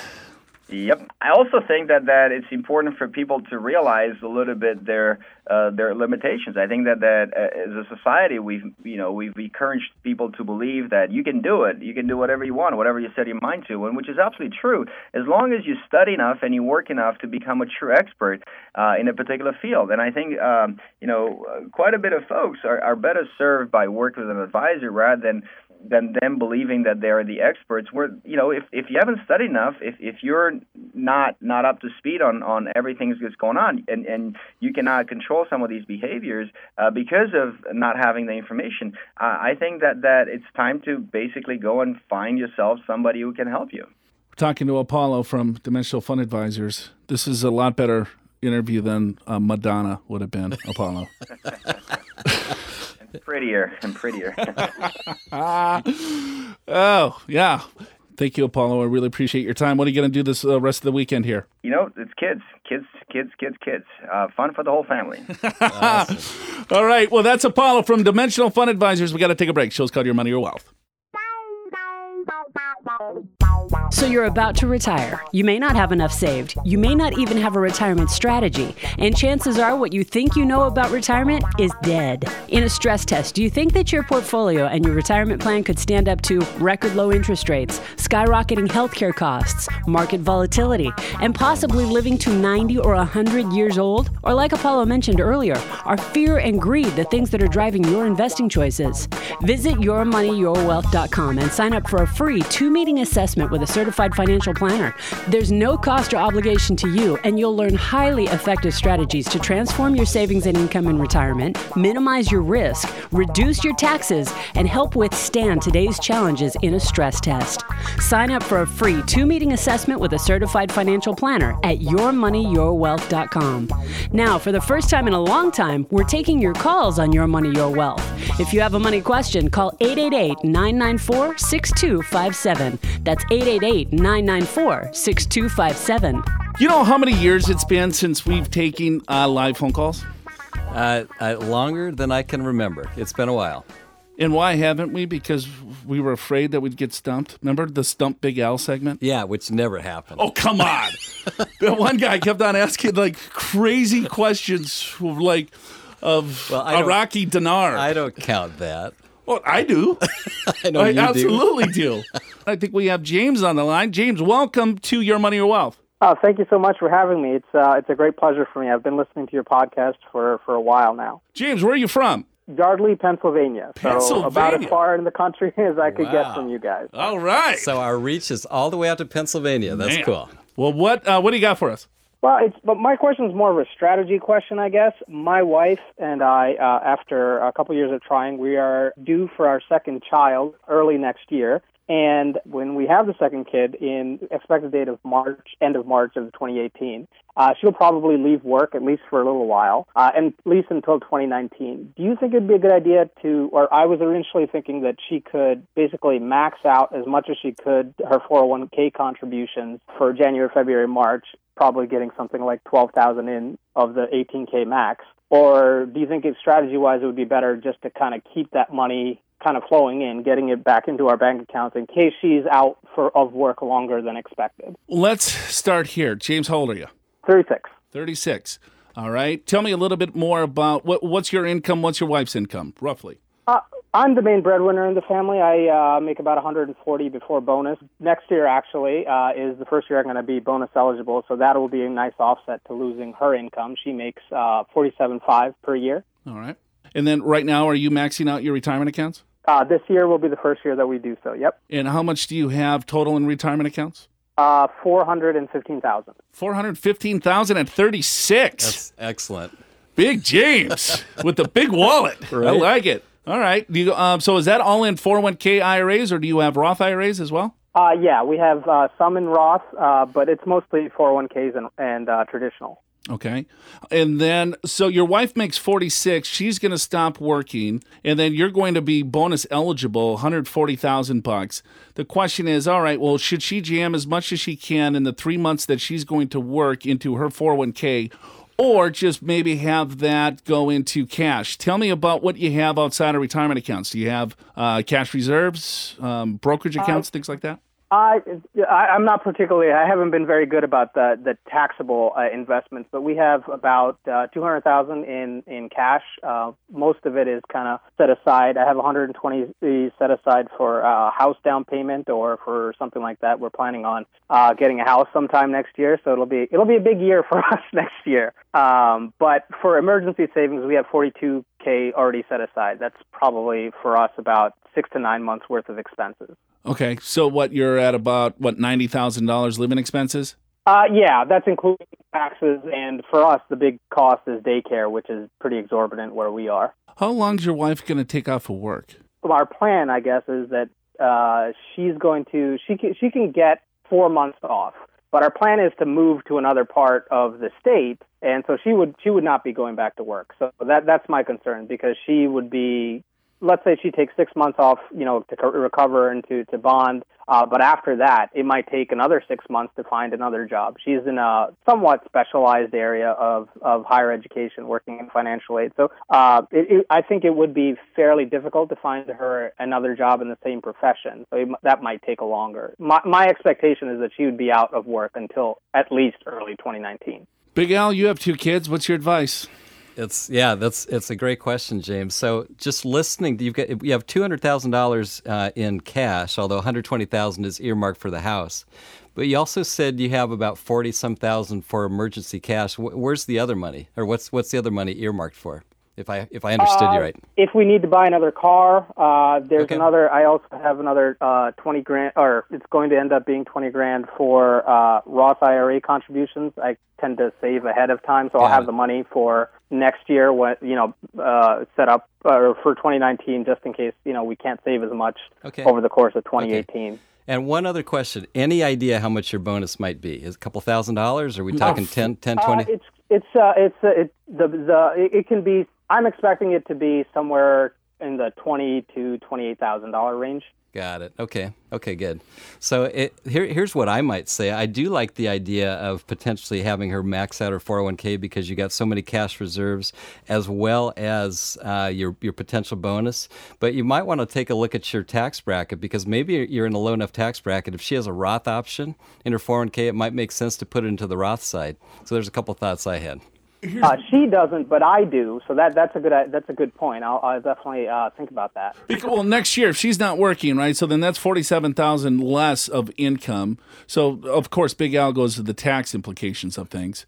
Yep. I also think that, that it's important for people to realize a little bit their uh, their limitations. I think that that uh, as a society we've you know we've encouraged people to believe that you can do it, you can do whatever you want, whatever you set your mind to, and which is absolutely true. As long as you study enough and you work enough to become a true expert uh, in a particular field, and I think um, you know quite a bit of folks are, are better served by working with an advisor rather than than them believing that they're the experts. Where you know, if, if you haven't studied enough, if, if you're not not up to speed on, on everything that's going on, and, and you cannot control some of these behaviors uh, because of not having the information, uh, I think that that it's time to basically go and find yourself somebody who can help you. Talking to Apollo from Dimensional Fund Advisors. This is a lot better interview than uh, Madonna would have been, Apollo. prettier and prettier. oh, yeah. Thank you, Apollo. I really appreciate your time. What are you going to do this uh, rest of the weekend here? You know, it's kids, kids, kids, kids, kids. Uh, fun for the whole family. awesome. All right. Well, that's Apollo from Dimensional Fund Advisors. We got to take a break. Show's called Your Money, Your Wealth. So you're about to retire. You may not have enough saved. You may not even have a retirement strategy. And chances are what you think you know about retirement is dead. In a stress test, do you think that your portfolio and your retirement plan could stand up to record low interest rates, skyrocketing healthcare costs, market volatility, and possibly living to 90 or 100 years old? Or, like Apollo mentioned earlier, are fear and greed the things that are driving your investing choices? Visit yourmoneyyourwealth.com and sign up for a free two meeting assessment with a certified financial planner. There's no cost or obligation to you, and you'll learn highly effective strategies to transform your savings and income in retirement, minimize your risk, reduce your taxes, and help withstand today's challenges in a stress test. Sign up for a free two meeting assessment with a certified financial planner at yourmoneyyourwealth.com. Now, for the first time in a long time, we're taking your calls on Your Money, Your Wealth. If you have a money question, call 888 994 6257. That's 888 994 6257. You know how many years it's been since we've taken uh, live phone calls? Uh, uh, longer than I can remember. It's been a while. And why haven't we? Because we were afraid that we'd get stumped. Remember the Stump Big Al segment? Yeah, which never happened. Oh, come on. the one guy kept on asking like crazy questions like of well, Iraqi dinar. I don't count that. Well, I do. I know I absolutely do. do. I think we have James on the line. James, welcome to Your Money or Wealth. Oh, thank you so much for having me. It's uh, it's a great pleasure for me. I've been listening to your podcast for, for a while now. James, where are you from? Yardley, Pennsylvania. So Pennsylvania. about as far in the country as I could Wow. get from you guys. All right. So our reach is all the way out to Pennsylvania. That's Man. cool. Well, what uh, what do you got for us? Well, it's but my question is more of a strategy question, I guess. My wife and I, uh, after a couple years of trying, we are due for our second child early next year. And when we have the second kid in expected date of March, end of March of 2018, uh, she'll probably leave work at least for a little while, uh, and at least until 2019. Do you think it'd be a good idea to, or I was initially thinking that she could basically max out as much as she could her 401k contributions for January, February, March, probably getting something like 12,000 in of the 18k max? Or do you think strategy wise it would be better just to kind of keep that money kind of flowing in, getting it back into our bank accounts in case she's out for of work longer than expected? Let's start here. James, how old are you? 36. 36. All right. Tell me a little bit more about what what's your income, what's your wife's income, roughly? Uh, I'm the main breadwinner in the family. I uh, make about 140 before bonus. Next year, actually, uh, is the first year I'm going to be bonus eligible, so that will be a nice offset to losing her income. She makes uh, 47.5 per year. All right. And then right now, are you maxing out your retirement accounts? Uh, this year will be the first year that we do so. Yep, And how much do you have total in retirement accounts? uh, 415,000. 415,000 at 36. That's excellent. Big James with the big wallet. I like it. All right. Do you, um, so is that all in 401k IRAs or do you have Roth IRAs as well? Uh, yeah, we have uh, some in Roth, uh, but it's mostly 401ks and, and uh, traditional. Okay. And then, so your wife makes 46. She's going to stop working. And then you're going to be bonus eligible, 140,000 bucks. The question is, all right, well, should she jam as much as she can in the three months that she's going to work into her 401k or just maybe have that go into cash? Tell me about what you have outside of retirement accounts. Do you have uh, cash reserves, um, brokerage accounts, things like that? I, I I'm not particularly. I haven't been very good about the the taxable uh, investments, but we have about uh, two hundred thousand in in cash. Uh, most of it is kind of set aside. I have 120 set aside for uh, house down payment or for something like that. We're planning on uh, getting a house sometime next year, so it'll be it'll be a big year for us next year. Um, but for emergency savings, we have 42k already set aside. That's probably for us about six to nine months worth of expenses. Okay. So what you're at about, what, $90,000 living expenses? Uh, yeah, that's including taxes, and for us, the big cost is daycare, which is pretty exorbitant where we are. How long's your wife going to take off of work? Our plan, I guess, is that uh, she's going to she can she can get four months off, but our plan is to move to another part of the state, and so she would she would not be going back to work. So that that's my concern because she would be. Let's say she takes six months off, you know, to co- recover and to, to bond. Uh, but after that, it might take another six months to find another job. She's in a somewhat specialized area of, of higher education, working in financial aid. So uh, it, it, I think it would be fairly difficult to find her another job in the same profession. So it, that might take a longer. My, my expectation is that she would be out of work until at least early 2019. Big Al, you have two kids. What's your advice? It's yeah, that's it's a great question, James. So just listening, you've got you have two hundred thousand uh, dollars in cash, although one hundred twenty thousand is earmarked for the house. But you also said you have about forty some thousand for emergency cash. Wh- Where's the other money, or what's what's the other money earmarked for? If I if I understood you Uh, right. If we need to buy another car, uh, there's Okay. another. I also have another uh, twenty grand, or it's going to end up being twenty grand for uh, Roth IRA contributions. I tend to save ahead of time, so I'll Got have it. the money for next year. what you know, uh, set up uh, for 2019, just in case you know we can't save as much Okay. over the course of 2018. And one other question: Any idea how much your bonus might be? Is it a couple thousand dollars? Are we talking 10, 10 Uh, 20? it's it's uh, it's uh, it, the the it, it can be. I'm expecting it to be somewhere in the twenty to twenty eight thousand dollar range. Got it. Okay. Okay. Good. So it, here, here's what I might say. I do like the idea of potentially having her max out her 401k because you got so many cash reserves, as well as uh, your your potential bonus. But you might want to take a look at your tax bracket because maybe you're in a low enough tax bracket. If she has a Roth option in her 401k, it might make sense to put it into the Roth side. So there's a couple thoughts I had. Uh, she doesn't, but I do. So that that's a good that's a good point. I'll, I'll definitely uh, think about that. Because, well, next year if she's not working, right? So then that's forty-seven thousand less of income. So of course, Big Al goes to the tax implications of things.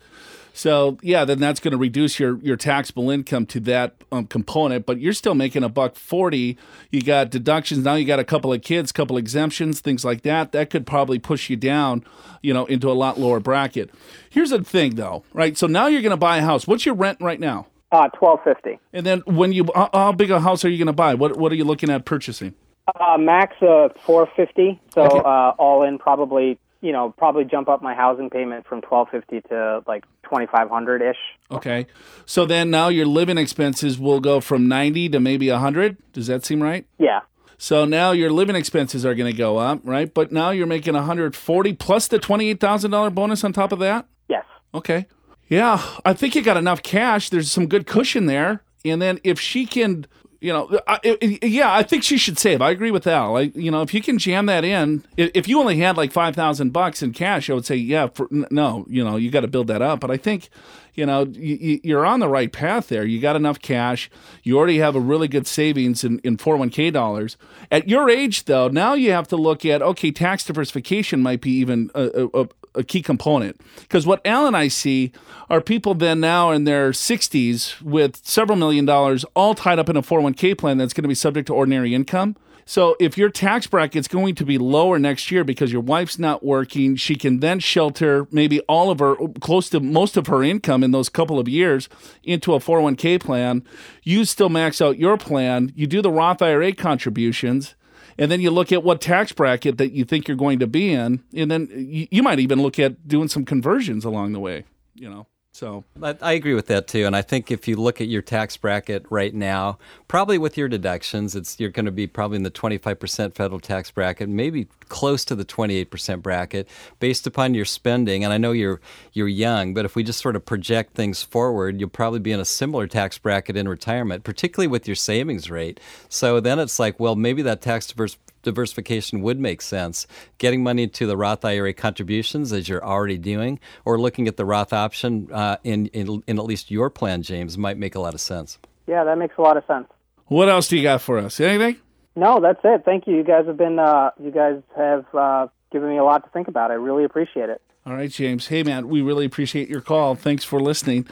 So yeah, then that's going to reduce your your taxable income to that um, component. But you're still making a buck forty. You got deductions now. You got a couple of kids, couple exemptions, things like that. That could probably push you down, you know, into a lot lower bracket. Here's the thing, though, right? So now you're going to buy a house. What's your rent right now? Uh, twelve fifty. And then when you, how, how big a house are you going to buy? What what are you looking at purchasing? Uh, max uh, four fifty. So Okay. uh, all in, probably you know probably jump up my housing payment from twelve fifty to like twenty five hundred ish. Okay. So then now your living expenses will go from 90 to maybe 100. Does that seem right? Yeah. So now your living expenses are going to go up, right? But now you're making 140 plus the $28,000 bonus on top of that? Yes. Okay. Yeah, I think you got enough cash. There's some good cushion there. And then if she can, you know, I, I- yeah, I think she should save. I agree with Al. Like, you know, if you can jam that in, if you only had like five thousand bucks in cash, I would say, yeah, for, no, you know, you got to build that up. But I think, you know, you, you're on the right path there. You got enough cash. You already have a really good savings in in 401k dollars. At your age, though, now you have to look at okay, tax diversification might be even a, a, a key component because what Al and I see are people then now in their 60s with several million dollars all tied up in a 401k plan that's going to be subject to ordinary income. So if your tax bracket's going to be lower next year because your wife's not working, she can then shelter maybe all of her close to most of her income in those couple of years into a 401k plan. You still max out your plan, you do the Roth IRA contributions, and then you look at what tax bracket that you think you're going to be in, and then you, you might even look at doing some conversions along the way. You know, so I, I agree with that too, and I think if you look at your tax bracket right now, probably with your deductions, it's you're going to be probably in the 25% federal tax bracket, maybe close to the 28% bracket, based upon your spending. And I know you're you're young, but if we just sort of project things forward, you'll probably be in a similar tax bracket in retirement, particularly with your savings rate. So then it's like, well, maybe that tax diverse diversification would make sense. Getting money to the Roth IRA contributions, as you're already doing, or looking at the Roth option uh, in, in in at least your plan, James, might make a lot of sense. Yeah, that makes a lot of sense. what else do you got for us? Anything? No, that's it. Thank you. You guys have been uh, you guys have uh, given me a lot to think about. I really appreciate it. All right, James. Hey, man, we really appreciate your call. Thanks for listening.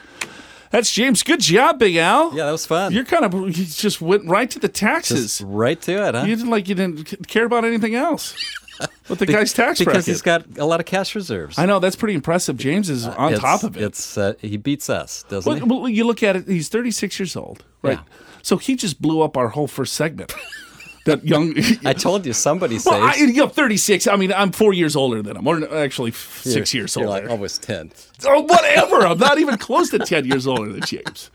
That's James. Good job, Big Al. Yeah, that was fun. You're kind of you just went right to the taxes. Just right to it, huh? You didn't like you didn't care about anything else. With the guy's tax because bracket. he's got a lot of cash reserves. I know that's pretty impressive. James is on It's- top of it. It's uh, he beats us, doesn't Well, he? well, you look at it. He's 36 years old, right? Yeah. So he just blew up our whole first segment. that young. I told you somebody well, I, you know, 36. I mean, I'm four years older than him, or actually f- six years You're older. like almost ten. oh, whatever. I'm not even close to 10 years older than James.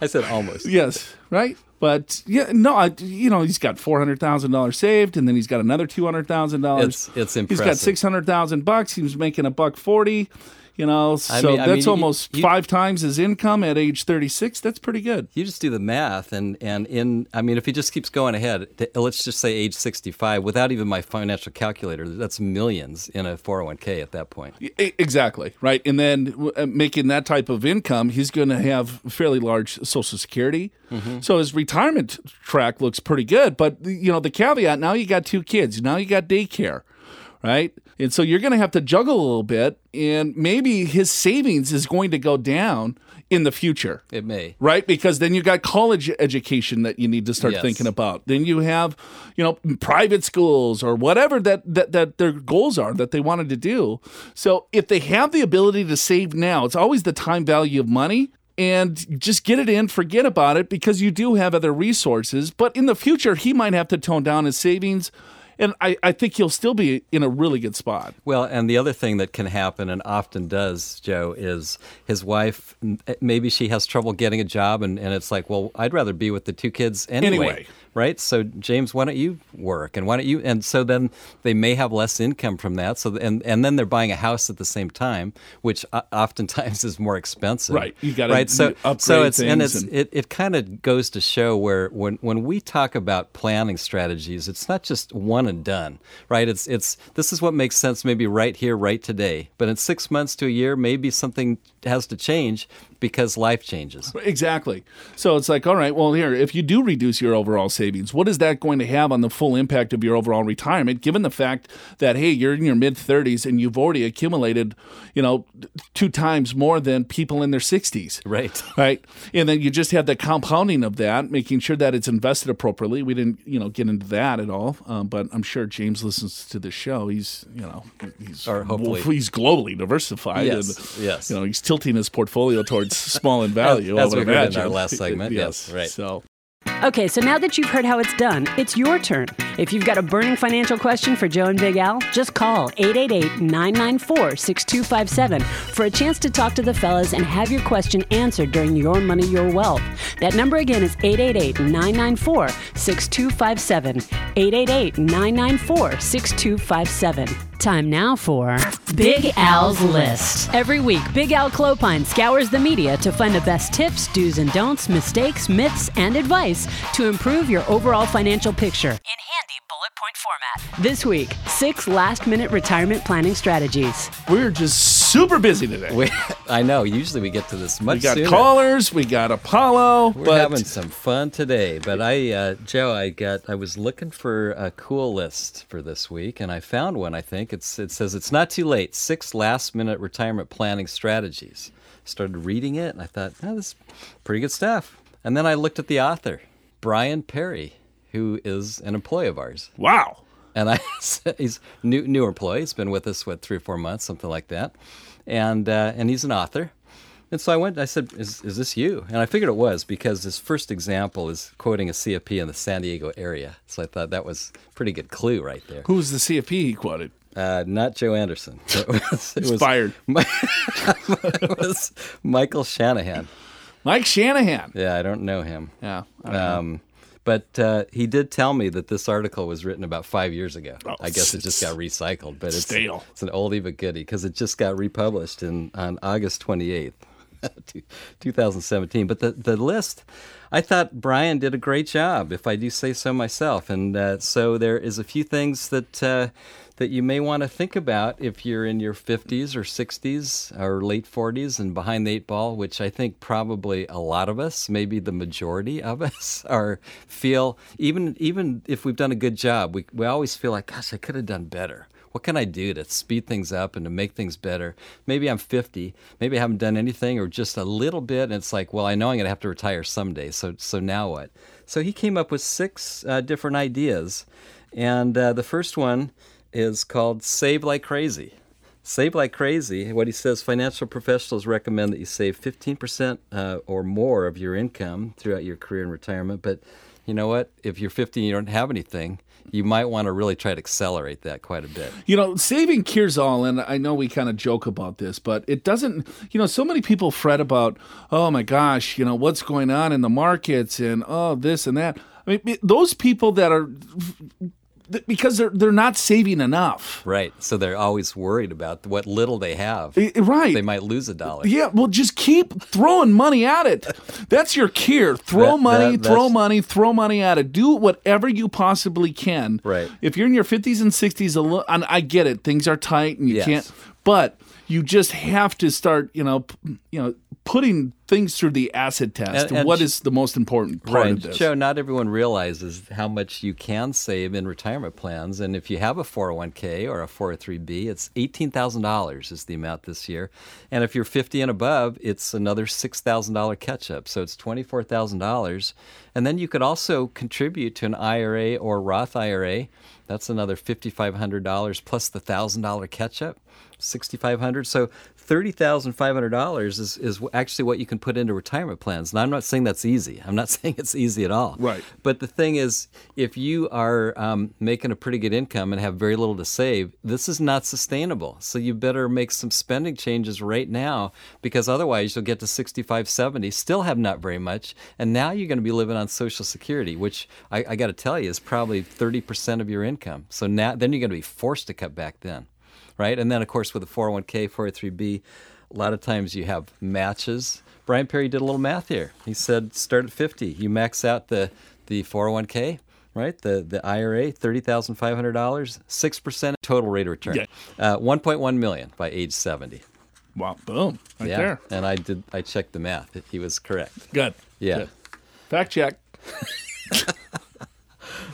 I said almost. Yes, right. But yeah, no, I, you know, he's got four hundred thousand dollars saved, and then he's got another two hundred thousand dollars. It's- it's He's got six hundred thousand bucks. He was making a buck forty. You know, so mean- I that's mean, almost you- five times his income at age thirty six. That's pretty good. You just do the math, and and in I mean, if he just keeps going ahead, let's just say age sixty-five, without even my financial calculator, that's millions in a four hundred one k at that point. Exactly right, and then uh, making that type of income, he's going to have fairly large Social Security. So his retirement track looks pretty good. But you know, the caveat now you got two kids, now you got daycare, right? And so you're going to have to juggle a little bit, and maybe his savings is going to go down in the future It may. right? Because then you got college education that you need to start Yes. thinking about. Then you have, you know, private schools or whatever that, that that their goals are that they wanted to do. So if they have the ability to save now, it's always the time value of money. And just get it in, forget about it, because you do have other resources. But in the future, he might have to tone down his savings. And I, I think he'll still be in a really good spot. Well, and the other thing that can happen, and often does, Joe, is his wife, eh, maybe she has trouble getting a job, and, and it's like, well, I'd rather be with the two kids anyway. Anyway. Right? So, James, why don't you work? And why don't you? And so then they may have less income from that. So, and, and then they're buying a house at the same time, which oftentimes is more expensive. Right. You gotta right. So, upgrade so it's, and it's, and- it, it kind of goes to show where when, when we talk about planning strategies, it's not just one and done, right? It's it's this is what makes sense maybe right here, right today. But in six months to a year, maybe something has to change. because life changes. Exactly. So it's like, all right, well, here, if you do reduce your overall savings, what is that going to have on the full impact of your overall retirement, given the fact that, hey, you're in your mid 30s and you've already accumulated, you know, two times more than people in their 60s. Right. Right. And then you just have the compounding of that, making sure that it's invested appropriately. We didn't, you know, get into that at all, um, but I'm sure James listens to the show. He's, you know, he's, Or hopefully. he's globally diversified. Yes, and, yes. You know, he's tilting his portfolio towards small in value. As I would we in our last segment. Yes, right. So Okay, so now that you've heard how it's done, it's your turn. If you've got a burning financial question for Joe and Big Al, just call 888 994 6257 for a chance to talk to the fellas and have your question answered during Your Money, Your Wealth. That number again is 888 994 6257. 888 994 6257. Time now for Big Al's List. Every week, Big Al Clopine scours the media to find the best tips, do's and don'ts, mistakes, myths, and advice to improve your overall financial picture in handy bullet point format. This week, six last minute retirement planning strategies. we're just super busy today. We, I know. Usually we get to this much We got sooner. callers, we got Apollo, We're but having some fun today, but I, uh, Joe, I got, I was looking for a cool list for this week, and I found one. I think it's, it says it's not too late. Six last-minute retirement planning strategies. Started reading it, and I thought, oh, this is pretty good stuff. And then I looked at the author, Brian Perry, who is an employee of ours, wow. and I he's new new employee. He's been with us what three or four months, something like that, and uh, and he's an author. And so I went. I said, "Is is this you?" And I figured it was because his first example is quoting a CFP in the San Diego area. So I thought that was a pretty good clue right there. Who was the CFP he quoted? Uh, not Joe Anderson. It was, it was, Fired. it was Michael Shanahan. Mike Shanahan. Yeah, I don't know him. Yeah. I don't know. Um, but uh, he did tell me that this article was written about five years ago. Oh, I guess it just got recycled, but it's Stale. It's an oldie but goodie because it just got republished in on August twenty eighth, two thousand seventeen. But the the list, I thought Brian did a great job, if I do say so myself. And uh, so there is a few things that. Uh, that you may want to think about if you're in your 50s or 60s or late 40s and behind the eight ball, which I think probably a lot of us, maybe the majority of us, are feel even even if we've done a good job, we we always feel like, gosh, I could have done better. What can I do to speed things up and to make things better? Maybe I'm 50, maybe I haven't done anything or just a little bit, and it's like, well, I know I'm going to have to retire someday. So so now what? So he came up with six uh, different ideas, and uh, the first one is called Save Like Crazy. Save Like Crazy, what he says financial professionals recommend that you save 15% uh, or more of your income throughout your career in retirement. But you know what? If you're 50 and you don't have anything, you might want to really try to accelerate that quite a bit. You know, saving cures all, and I know we kind of joke about this, but it doesn't. You know, so many people fret about, oh my gosh, you know, what's going on in the markets and oh this and that. I mean, those people that are because they're they're not saving enough. Right. So they're always worried about what little they have. I- Right. They might lose a dollar. Yeah, well, just keep throwing money at it. That's your cure. Throw That- money, that- throw money, throw money at it. Do whatever you possibly can. Right. If you're in your 50s and 60s, a li- and I get it, things are tight and you Yes. can't, but you just have to start, you know, you know, putting things through the acid test. And- and what is the most important part Right. of this? Joe, not everyone realizes how much you can save in retirement plans. And if you have a 401k or a 403b, it's $18,000 is the amount this year. And if you're 50 and above, it's another $6,000 catch up. So it's $24,000. And then you could also contribute to an IRA or Roth IRA. That's another $5,500 plus the $1,000 catch up. 6500 so $30,500 is, is actually what you can put into retirement plans. And I'm not saying that's easy. I'm not saying it's easy at all. Right. But the thing is, if you are um, making a pretty good income and have very little to save, this is not sustainable. So you better make some spending changes right now because otherwise you'll get to 65, 70, still have not very much. And now you're going to be living on Social Security, which I, I got to tell you is probably 30% of your income. So now then you're going to be forced to cut back then right? And then, of course, with a 401k, 403b, a lot of times you have matches. Brian Perry did a little math here. He said start at 50. You max out the, the 401k, right? The the IRA, $30,500, 6% total rate of return. Yeah. Uh, 1.1 million by age 70. Wow, boom, right yeah, there. and I did. I checked the math. He was correct. Good. Yeah. Good. Fact check.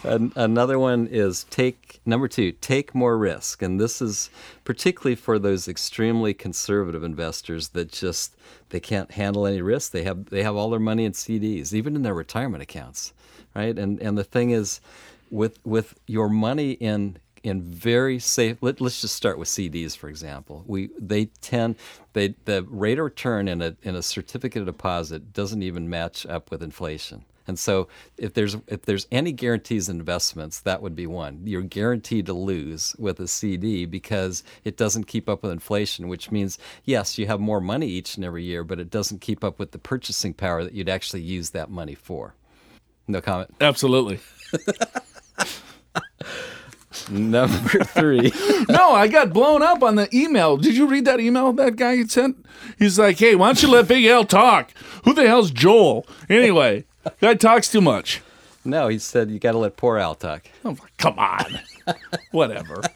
An- another one is take number two take more risk. And this is particularly for those extremely conservative investors that just they can't handle any risk. They have they have all their money in cds even in their retirement accounts right? And and the thing is with with your money in in very safe let, us just start with CDs for example. We they tend they the rate of return in a in a certificate of deposit doesn't even match up with inflation and so if there's if there's any guarantees in investments, that would be one. You're guaranteed to lose with a CD because it doesn't keep up with inflation, which means yes, you have more money each and every year, but it doesn't keep up with the purchasing power that you'd actually use that money for. No comment. Absolutely. Number three. no, I got blown up on the email. Did you read that email that guy sent? He's like, hey, why don't you let Big Al talk? Who the hell's Joel? Anyway, guy talks too much. No, he said you got to let poor Al talk. Oh, come on. Whatever.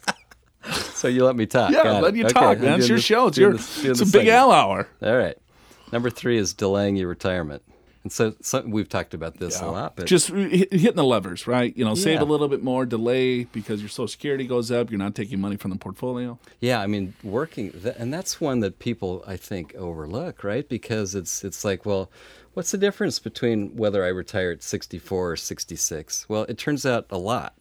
So you let me talk. Yeah, Got let it. you Okay, talk, man. It's your this- show. It's your doing it's a Big. Al hour. All right. Number three is delaying your retirement. And so, so we've talked about this a lot, but Just hit- hitting the levers, right? You know, save Yeah. a little bit more, delay because your Social Security goes up. You're not taking money from the portfolio. Yeah, I mean, working, th- and that's one that people I think overlook, right? Because it's it's like, well, what's the difference between whether I retire at 64 or 66? Well, it turns out a lot,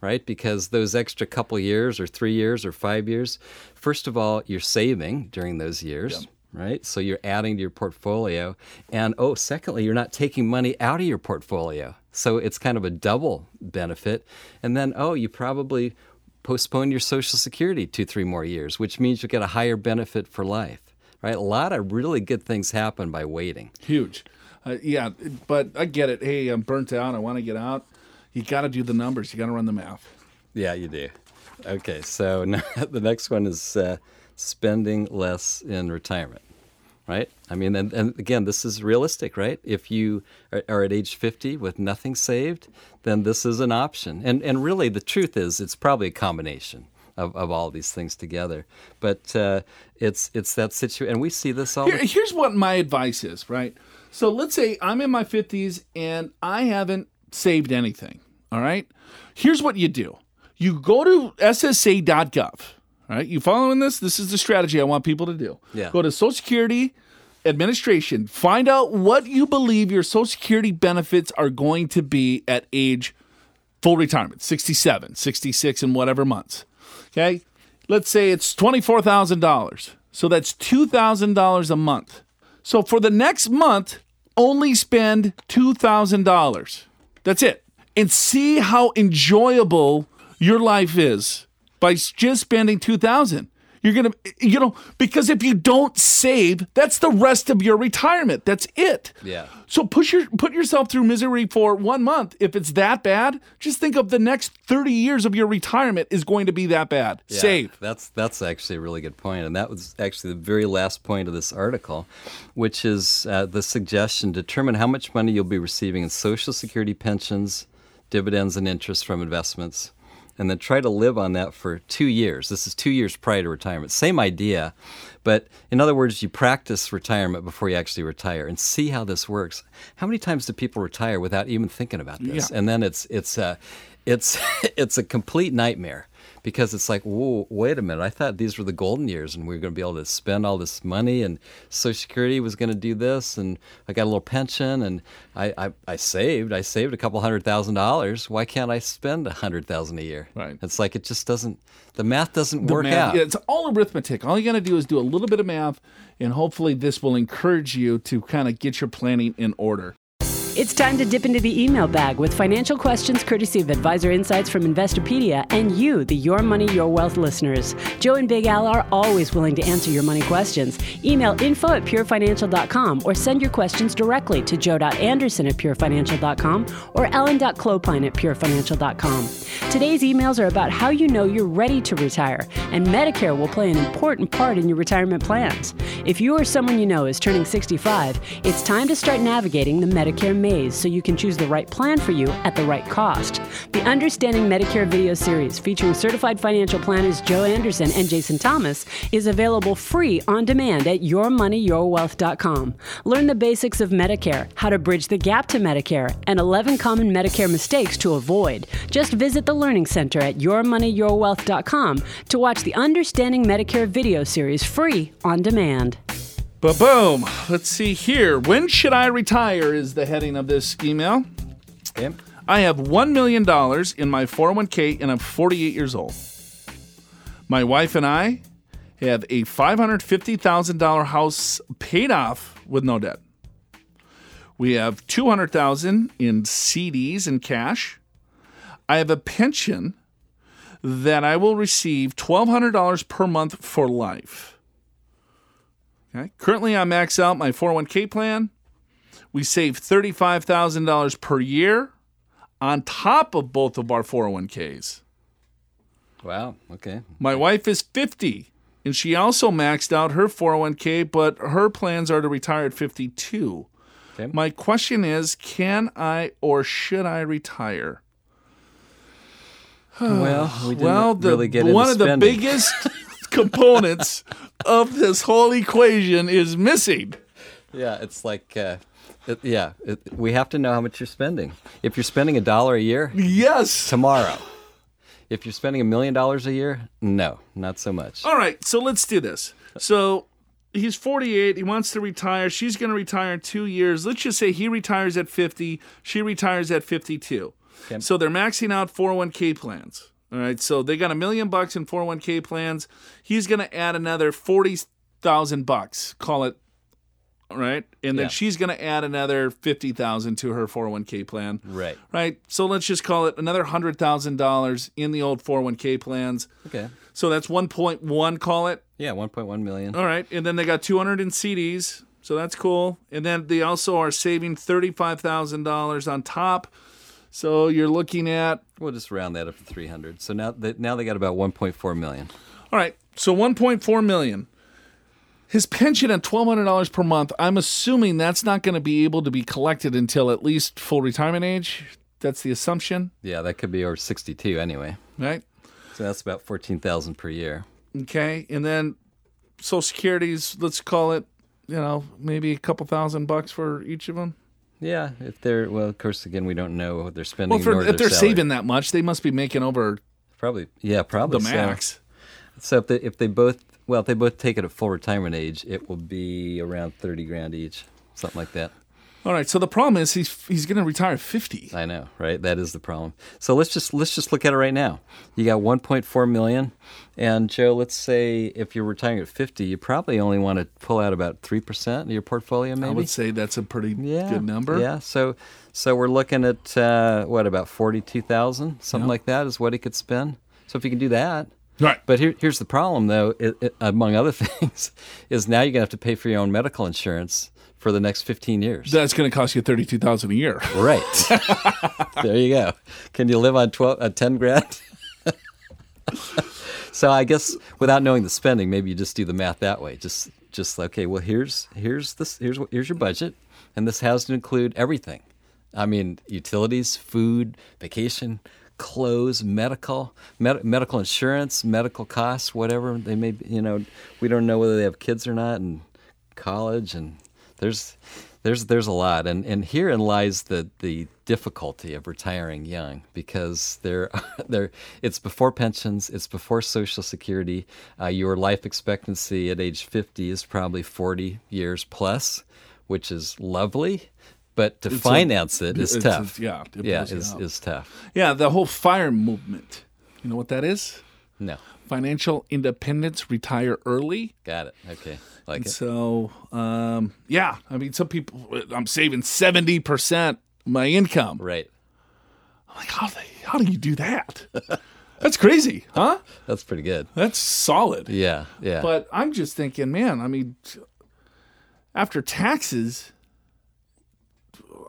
right? Because those extra couple years, or three years, or five years, first of all, you're saving during those years. Right, so you're adding to your portfolio, and oh, secondly, you're not taking money out of your portfolio, so it's kind of a double benefit. And then, oh, you probably postpone your Social Security two, three more years, which means you get a higher benefit for life. Right? A lot of really good things happen by waiting. Huge. Uh, yeah, but I get it. Hey, I'm burnt out. I want to get out. You got to do the numbers. You got to run the math. Yeah, you do. Okay, so now, the next one is uh, spending less in retirement. Right? I mean, and, and again, this is realistic, right? If you are, are at age 50 with nothing saved, then this is an option. And, and really, the truth is, it's probably a combination. Of, of all these things together, but uh, it's it's that situation, and we see this all. Here, the here's what my advice is, right? So let's say I'm in my 50s and I haven't saved anything. All right. Here's what you do you go to SSA.gov. All right. You following this? This is the strategy I want people to do. Yeah. Go to Social Security Administration, find out what you believe your Social Security benefits are going to be at age full retirement 67, 66, and whatever months. Okay. Let's say it's $24,000. So that's $2,000 a month. So for the next month, only spend $2,000. That's it. And see how enjoyable your life is by just spending 2000 you're going to you know because if you don't save that's the rest of your retirement. That's it. Yeah. so push your put yourself through misery for one month. If it's that bad just think of the next 30 years of your retirement is going to be that bad. Yeah, save. That's that's actually a really good point, and that was actually the very last point of this article, which is uh, the suggestion: determine how much money you'll be receiving in Social Security pensions, dividends, and interest from investments, and then try to live on that for two years. This is two years prior to retirement. Same idea, but in other words, you practice retirement before you actually retire, and see how this works. How many times do people retire without even thinking about this? Yeah. And then it's it's uh, it's it's a complete nightmare because it's like, whoa, wait a minute. I thought these were the golden years and we were going to be able to spend all this money and Social Security was going to do this and I got a little pension and I, I, I saved. I saved a couple hundred thousand dollars. Why can't I spend a hundred thousand a year? Right. It's like it just doesn't. The math doesn't The work math- out. yeah, it's all arithmetic. All you got to do is do a little bit of math, and hopefully, this will encourage you to kind of get your planning in order. It's time to dip into the email bag with financial questions courtesy of Advisor Insights from Investopedia and you, the Your Money, Your Wealth listeners. Joe and Big Al are always willing to answer your money questions. Email info at purefinancial.com or send your questions directly to joe.anderson at purefinancial.com or alan.clopine at purefinancial.com. Today's emails are about how you know you're ready to retire, and Medicare will play an important part in your retirement plans. If you or someone you know is turning 65, it's time to start navigating the Medicare maze so you can choose the right plan for you at the right cost. The Understanding Medicare video series featuring certified financial planners Joe Anderson and Jason Thomas is available free on demand at yourmoneyyourwealth.com. Learn the basics of Medicare, how to bridge the gap to Medicare, and 11 common Medicare mistakes to avoid. Just visit the Learning Center at yourmoneyyourwealth.com to watch the Understanding Medicare video series free on demand. Ba boom. Let's see here. When should I retire? Is the heading of this email. Okay. I have $1 million in my 401k and I'm 48 years old. My wife and I have a $550,000 house paid off with no debt. We have 200,000 in CDs and cash. I have a pension that I will receive $1,200 per month for life. Okay. Currently, I max out my 401k plan. We save $35,000 per year on top of both of our 401ks. Wow. Okay. My wife is 50 and she also maxed out her 401k, but her plans are to retire at 52. Okay. My question is can I or should I retire? well, we didn't well, the, really one of the biggest components of this whole equation is missing. Yeah, it's like, uh, it, yeah, it, we have to know how much you're spending. If you're spending a dollar a year, Yes. tomorrow. If you're spending a million dollars a year, no, not so much. All right, so let's do this. So he's 48. He wants to retire. She's going to retire in two years. Let's just say he retires at 50. She retires at 52. Okay. So they're maxing out 401k plans. All right, so they got a million bucks in 401k plans. He's going to add another 40,000 bucks. Call it. All right, and then Yeah. she's going to add another 50,000 to her 401k plan. Right. Right. So let's just call it another $100,000 in the old 401k plans. Okay. So that's 1.1 call it. Yeah, 1.1 million. All right, and then they got 200 in CDs, so that's cool. And then they also are saving thirty-five thousand dollars on top. So you're looking at We'll just round that up to 300. So now they, now they got about 1.4 million. all right, so 1.4 million. His pension at twelve hundred dollars per month. I'm assuming that's not going to be able to be collected until at least full retirement age. That's the assumption, Yeah, that could be over 62 anyway. right? So that's about 14,000 per year. Okay, and then Social Security's. Let's call it, you know, maybe a couple thousand bucks for each of them. Yeah, if they're well, of course, again, we don't know what they're spending. Well, for, if they're salary. saving that much, they must be making over probably, yeah, probably the so. max. So if they if they both well, if they both take it at full retirement age, it will be around 30 grand each, something like that. All right. So the problem is he's he's going to retire at fifty. I know, right? That is the problem. So let's just let's just look at it right now. You got 1.4 million, and Joe, let's say if you're retiring at 50, you probably only want to pull out about three percent of your portfolio, maybe. I would say that's a pretty yeah, good number. Yeah. So so we're looking at uh, what about 42,000, something like that is what he could spend. So if you can do that. Right. But here, here's the problem, though. It, it, among other things, is now you're gonna have to pay for your own medical insurance for the next 15 years. That's going to cost you thirty-two thousand a year. Right. there you go. Can you live on 12, uh, 10 grand? so I guess without knowing the spending, maybe you just do the math that way. Just, just okay. Well, here's here's this here's here's your budget, and this has to include everything. I mean, utilities, food, vacation, clothes, medical, med- medical insurance, medical costs, whatever they may. Be, you know, we don't know whether they have kids or not, and college, and there's there's there's a lot, and and herein lies the the difficulty of retiring young because there there it's before pensions, it's before Social Security. Uh, your life expectancy at age 50 is probably 40 years plus, which is lovely. But to a- finance it is it's a- tough. yeah, it yeah, is is tough. Yeah, the whole fire movement. You know what that is? No, Financial independence, retire early. got it. Okay, like it. So, um, yeah, I mean, some people, I'm saving seventy percent my income. Right. I'm like, how how do you do that? That's crazy, huh? That's pretty good. That's solid. Yeah, yeah. But I'm just thinking, man, I mean, after taxes,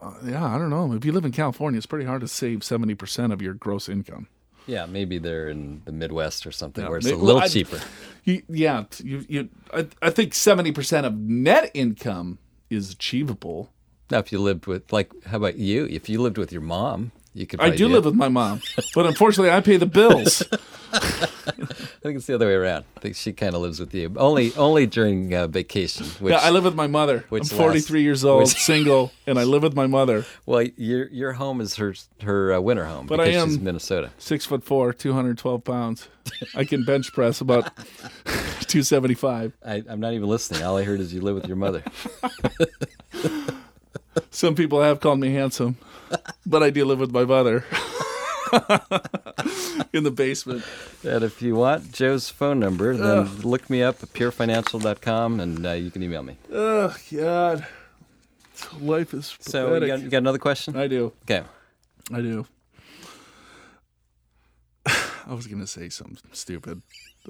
uh, yeah, I don't know. If you live in California, it's pretty hard to save 70% of your gross income. Yeah, maybe they're in the Midwest or something Yeah, where it's may- a well, little I- cheaper. You, yeah, you, you, I, I think 70% of net income is achievable Now, if you lived with, like, how about you? If you lived with your mom, you could. I probably do live it. with my mom, but unfortunately, I pay the bills. I think it's the other way around. I think she kind of lives with you. Only, only during uh, vacation. Which, yeah, I live with my mother. I'm 43 lasts- years old, which- single, and I live with my mother. Well, your your home is her her uh, winter home But I because she's am- Minnesota. Six foot four, 212 pounds. I can bench press about 275. I, I'm not even listening. All I heard is you live with your mother. Some people have called me handsome, but I do live with my mother in the basement. And if you want Joe's phone number, then look me up at purefinancial.com and uh, you can email me. Oh God, life is So you got, you got another question? I do, Okay. I do. I was gonna say something stupid.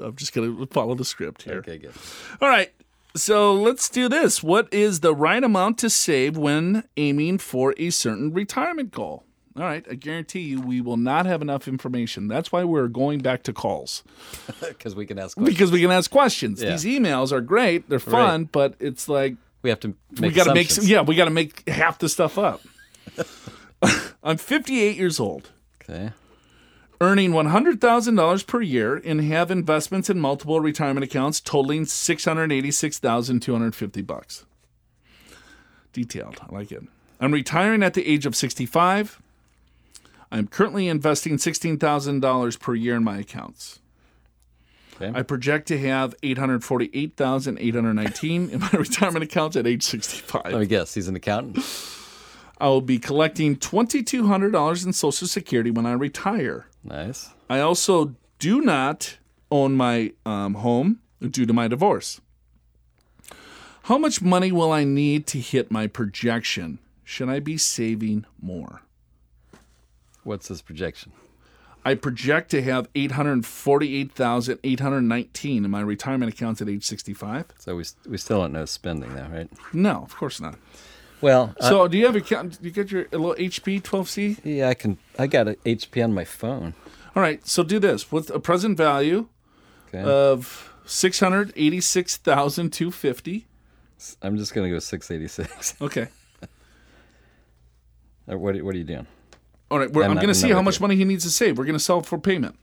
I'm just gonna follow the script here. Okay, good. All right. So let's do this. What is the right amount to save when aiming for a certain retirement goal? All right. I guarantee you we will not have enough information. That's why we're going back to calls Because we can ask questions. because we can ask questions. Yeah. These emails are great. They're fun, but it's like We have to make we got to make assumptions. yeah, we got to make half the stuff up. I'm 58 years old, Okay. earning $100,000 per year and have investments in multiple retirement accounts totaling 686,250 bucks. Detailed. I like it. I'm retiring at the age of 65. I'm currently investing $16,000 per year in my accounts. Okay. I project to have 848,819 in my retirement accounts at age 65. Let me guess. He's an accountant. I will be collecting $2,200 in Social Security when I retire. Nice. I also do not own my um, home due to my divorce. How much money will I need to hit my projection? Should I be saving more? What's this projection? I project to have 848,819 in my retirement accounts at age 65. So we, we still don't know spending though, right? No, of course not. Well, uh, So, do you have a account? You get your a little HP 12C? yeah, I can. I got an HP on my phone. All right. So do this with a present value Okay. of 686,250. I'm just gonna go 686. Okay. What? What are you doing? All right. We're, I'm I'm going to see how much money he needs to save. We're going to sell for payment.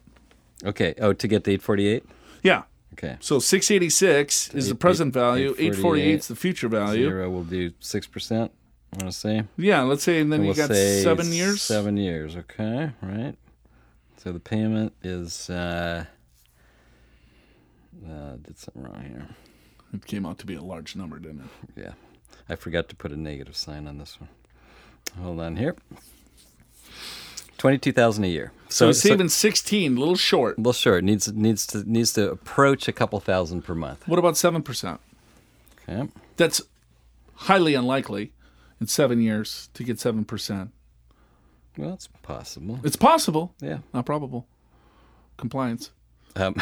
Okay. Oh, to get the 848. Yeah. Okay. So 686 is the present eight- value. 848 848 is the future value. Zero. We'll do six percent. I want to say. Yeah. Let's say, and then And you we'll got seven years. Seven years. Okay. Right. So the payment is. Uh, uh, did something wrong here. It came out to be a large number, didn't it? Yeah. I forgot to put a negative sign on this one. Hold on here. Twenty-two thousand a year. So, he's saving 16, a little short. well, sure. It needs needs to needs to approach a couple thousand per month. What about 7%? Okay. That's highly unlikely in seven years to get 7%. Well, it's possible. It's possible, Yeah. not probable. Compliance. Um,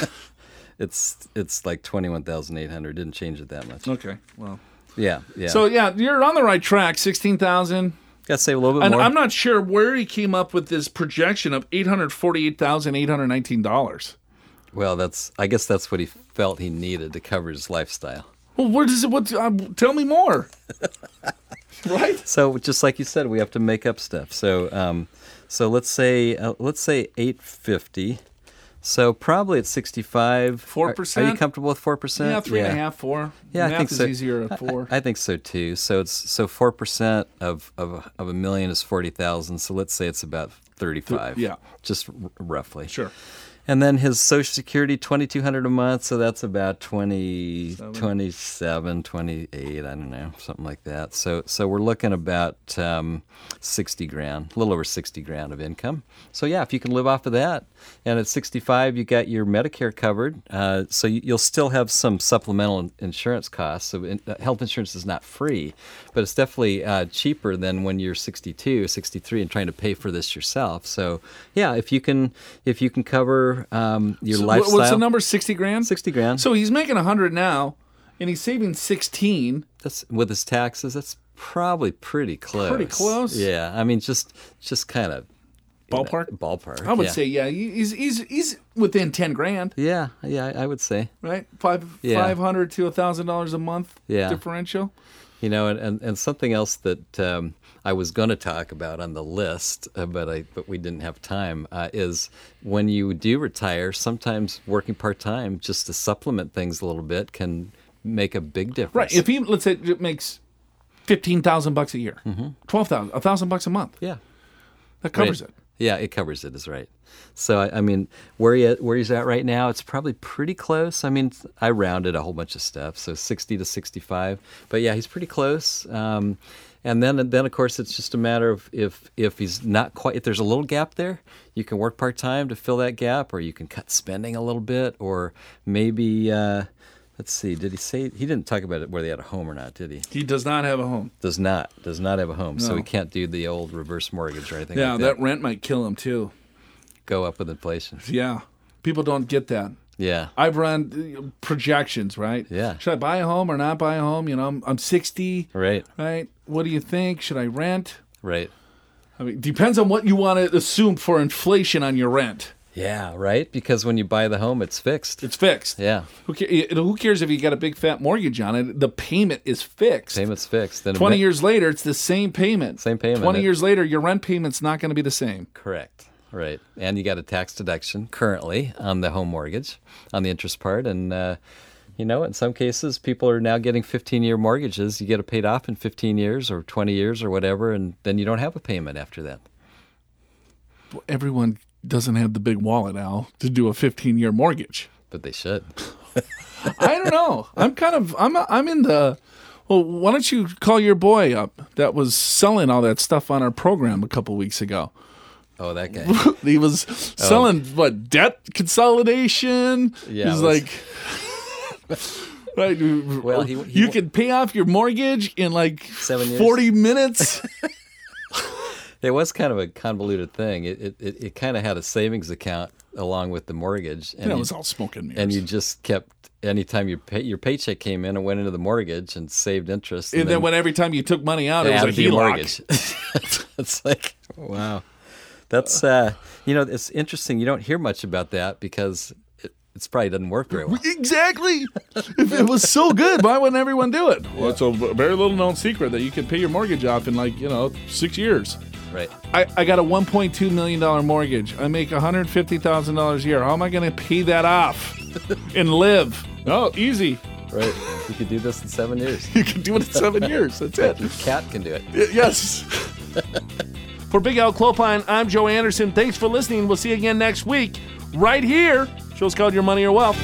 it's it's like twenty-one thousand eight hundred. Didn't change it that much. Okay. Well, Yeah. Yeah. so yeah, you're on the right track. 16,000. gotta save a little bit And more. I'm not sure where he came up with this projection of eight hundred forty-eight thousand eight hundred nineteen dollars. well, that's I guess that's what he felt he needed to cover his lifestyle. Well, where does it? What? Um, tell me more. right? So just like you said, we have to make up stuff. So um, so let's say uh, let's say eight fifty. So probably at sixty five. 4%? Are, you comfortable with four percent? Yeah, three and a half, four. Yeah, I Math think is so. easier at four. I, I think so too. So it's so four percent of, of of a million is forty thousand. So let's say it's about thirty five. yeah. just r- roughly. sure. And then his Social Security, 2200 a month, so that's about 20, 27, 28, I don't know, something like that. So so we're looking about um, 60 grand, a little over 60 grand of income. So yeah, if you can live off of that, and at 65 you got your Medicare covered, uh, so you, you'll still have some supplemental insurance costs. So in, uh, health insurance is not free, but it's definitely uh, cheaper than when you're 62, 63 and trying to pay for this yourself. So yeah, if you can if you can cover um, your So lifestyle. What's the number? Sixty grand. 60 grand. So he's making a hundred now, and he's saving sixteen. That's with his taxes. That's probably pretty close. Pretty close? Yeah, I mean, just just kind of Ballpark. ballpark. I would yeah. say yeah. He's he's he's within ten grand, Yeah, yeah, I I would say. right? Five Yeah. five hundred to a thousand dollars a month Yeah. differential. You know, and, and, and something else that um, I was going to talk about on the list, uh, but I but we didn't have time. Uh, is when you do retire, sometimes working part time just to supplement things a little bit can make a big difference. Right. If he let's say it makes fifteen thousand bucks a year, twelve thousand, a thousand bucks a month, yeah, that covers Right. it. Yeah, it covers it. Is right. So I, I mean, where he where he's at right now, it's probably pretty close. I mean, I rounded a whole bunch of stuff, so sixty to sixty-five. But yeah, he's pretty close. Um, and then then of course it's just a matter of if if he's not quite if there's a little gap there, you can work part time to fill that gap, or you can cut spending a little bit, or maybe. Uh, Let's see. Did he say he didn't talk about it whether he had a home or not? Did he? He does not have a home. Does not. Does not have a home, so No. he can't do the old reverse mortgage or anything Yeah, like that that. rent might kill him too. Go up with inflation. Yeah, people don't get that. Yeah. I've run uh, projections, right? Yeah. Should I buy a home or not buy a home? You know, I'm, I'm 60, Right. right? What do you think? Should I rent? Right. I mean, depends on what you want to assume for inflation on your rent. Yeah. Right. Because when you buy the home, it's fixed. It's fixed. yeah. Who, who cares if you got a big fat mortgage on it? The payment is fixed. Payment's fixed. Then 20 event- years later, it's the same payment. Same payment. 20 It- years later, your rent payment's not going to be the same. Correct. Right. And you got a tax deduction currently on the home mortgage, on the interest part, and. Uh, you know, in some cases, people are now getting 15 year mortgages. You get it paid off in 15 years or 20 years or whatever, and then you don't have a payment after that. Everyone doesn't have the big wallet, Al, to do a 15 year mortgage. But they should. I don't know. I'm kind of I'm I'm in the. Well, why don't you call your boy up that was selling all that stuff on our program a couple weeks ago? Oh, that guy. He was oh. selling what debt consolidation. Yeah, he's was- like. Right, Well, he- he you can pay off your mortgage in like Seven years. forty minutes. It was kind of a convoluted thing. It it, it, it kind of had a savings account along with the mortgage, and and it was all smoking. and and you just kept anytime your pay, your paycheck came in and went into the mortgage and saved interest, and then when every time you took money out, it was a HELOC. mortgage. it's like wow, that's uh, you know it's interesting. You don't hear much about that because it it's probably doesn't work very well. Exactly. if it was so good, why wouldn't everyone do it? Well, it's a very little known secret that you can pay your mortgage off in like you know six years. Right. I, I got a 1.2 million dollar mortgage. I make 150 thousand dollars a year. How am I going to pay that off and live? Oh, easy. Right. You could do this in seven years. You can do it in seven years. That's it. Your cat can do it. Yes. For Big Al Clopine, I'm Joe Anderson. Thanks for listening. We'll see you again next week, right here. Show's called Your Money or Wealth.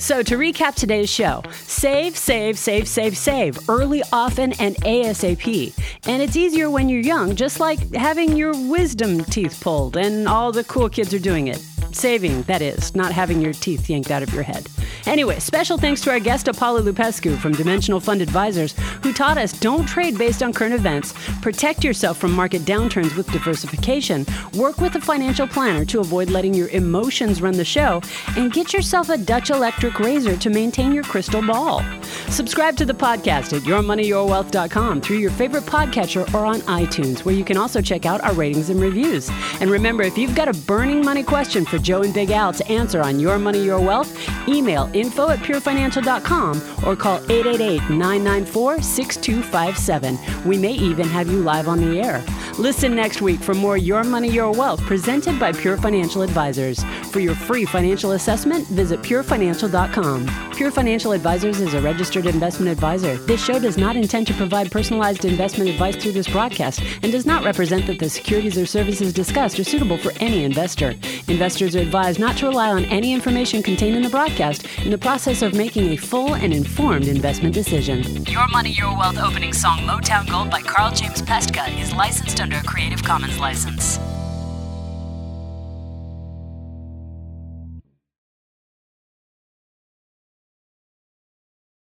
So, to recap today's show, save, save, save, save, save, early, often, and ASAP. And it's easier when you're young, just like having your wisdom teeth pulled, and all the cool kids are doing it. Saving, that is, not having your teeth yanked out of your head. Anyway, special thanks to our guest Apollo Lupescu from Dimensional Fund Advisors, who taught us don't trade based on current events, protect yourself from market downturns with diversification, work with a financial planner to avoid letting your emotions run the show, and get yourself a Dutch electric razor to maintain your crystal ball. Subscribe to the podcast at yourmoneyyourwealth.com through your favorite podcatcher or on iTunes, where you can also check out our ratings and reviews. And remember, if you've got a burning money question for Joe and Big Al to answer on Your Money, Your Wealth, email info at purefinancial.com or call 888-994-6257. We may even have you live on the air. Listen next week for more Your Money, Your Wealth presented by Pure Financial Advisors. For your free financial assessment, visit purefinancial.com. Pure Financial Advisors is a registered investment advisor. This show does not intend to provide personalized investment advice through this broadcast and does not represent that the securities or services discussed are suitable for any investor. Investors are advised not to rely on any information contained in the broadcast in the process of making a full and informed investment decision. Your Money, Your Wealth opening song Motown Gold by Carl James Pestka is licensed under a Creative Commons license.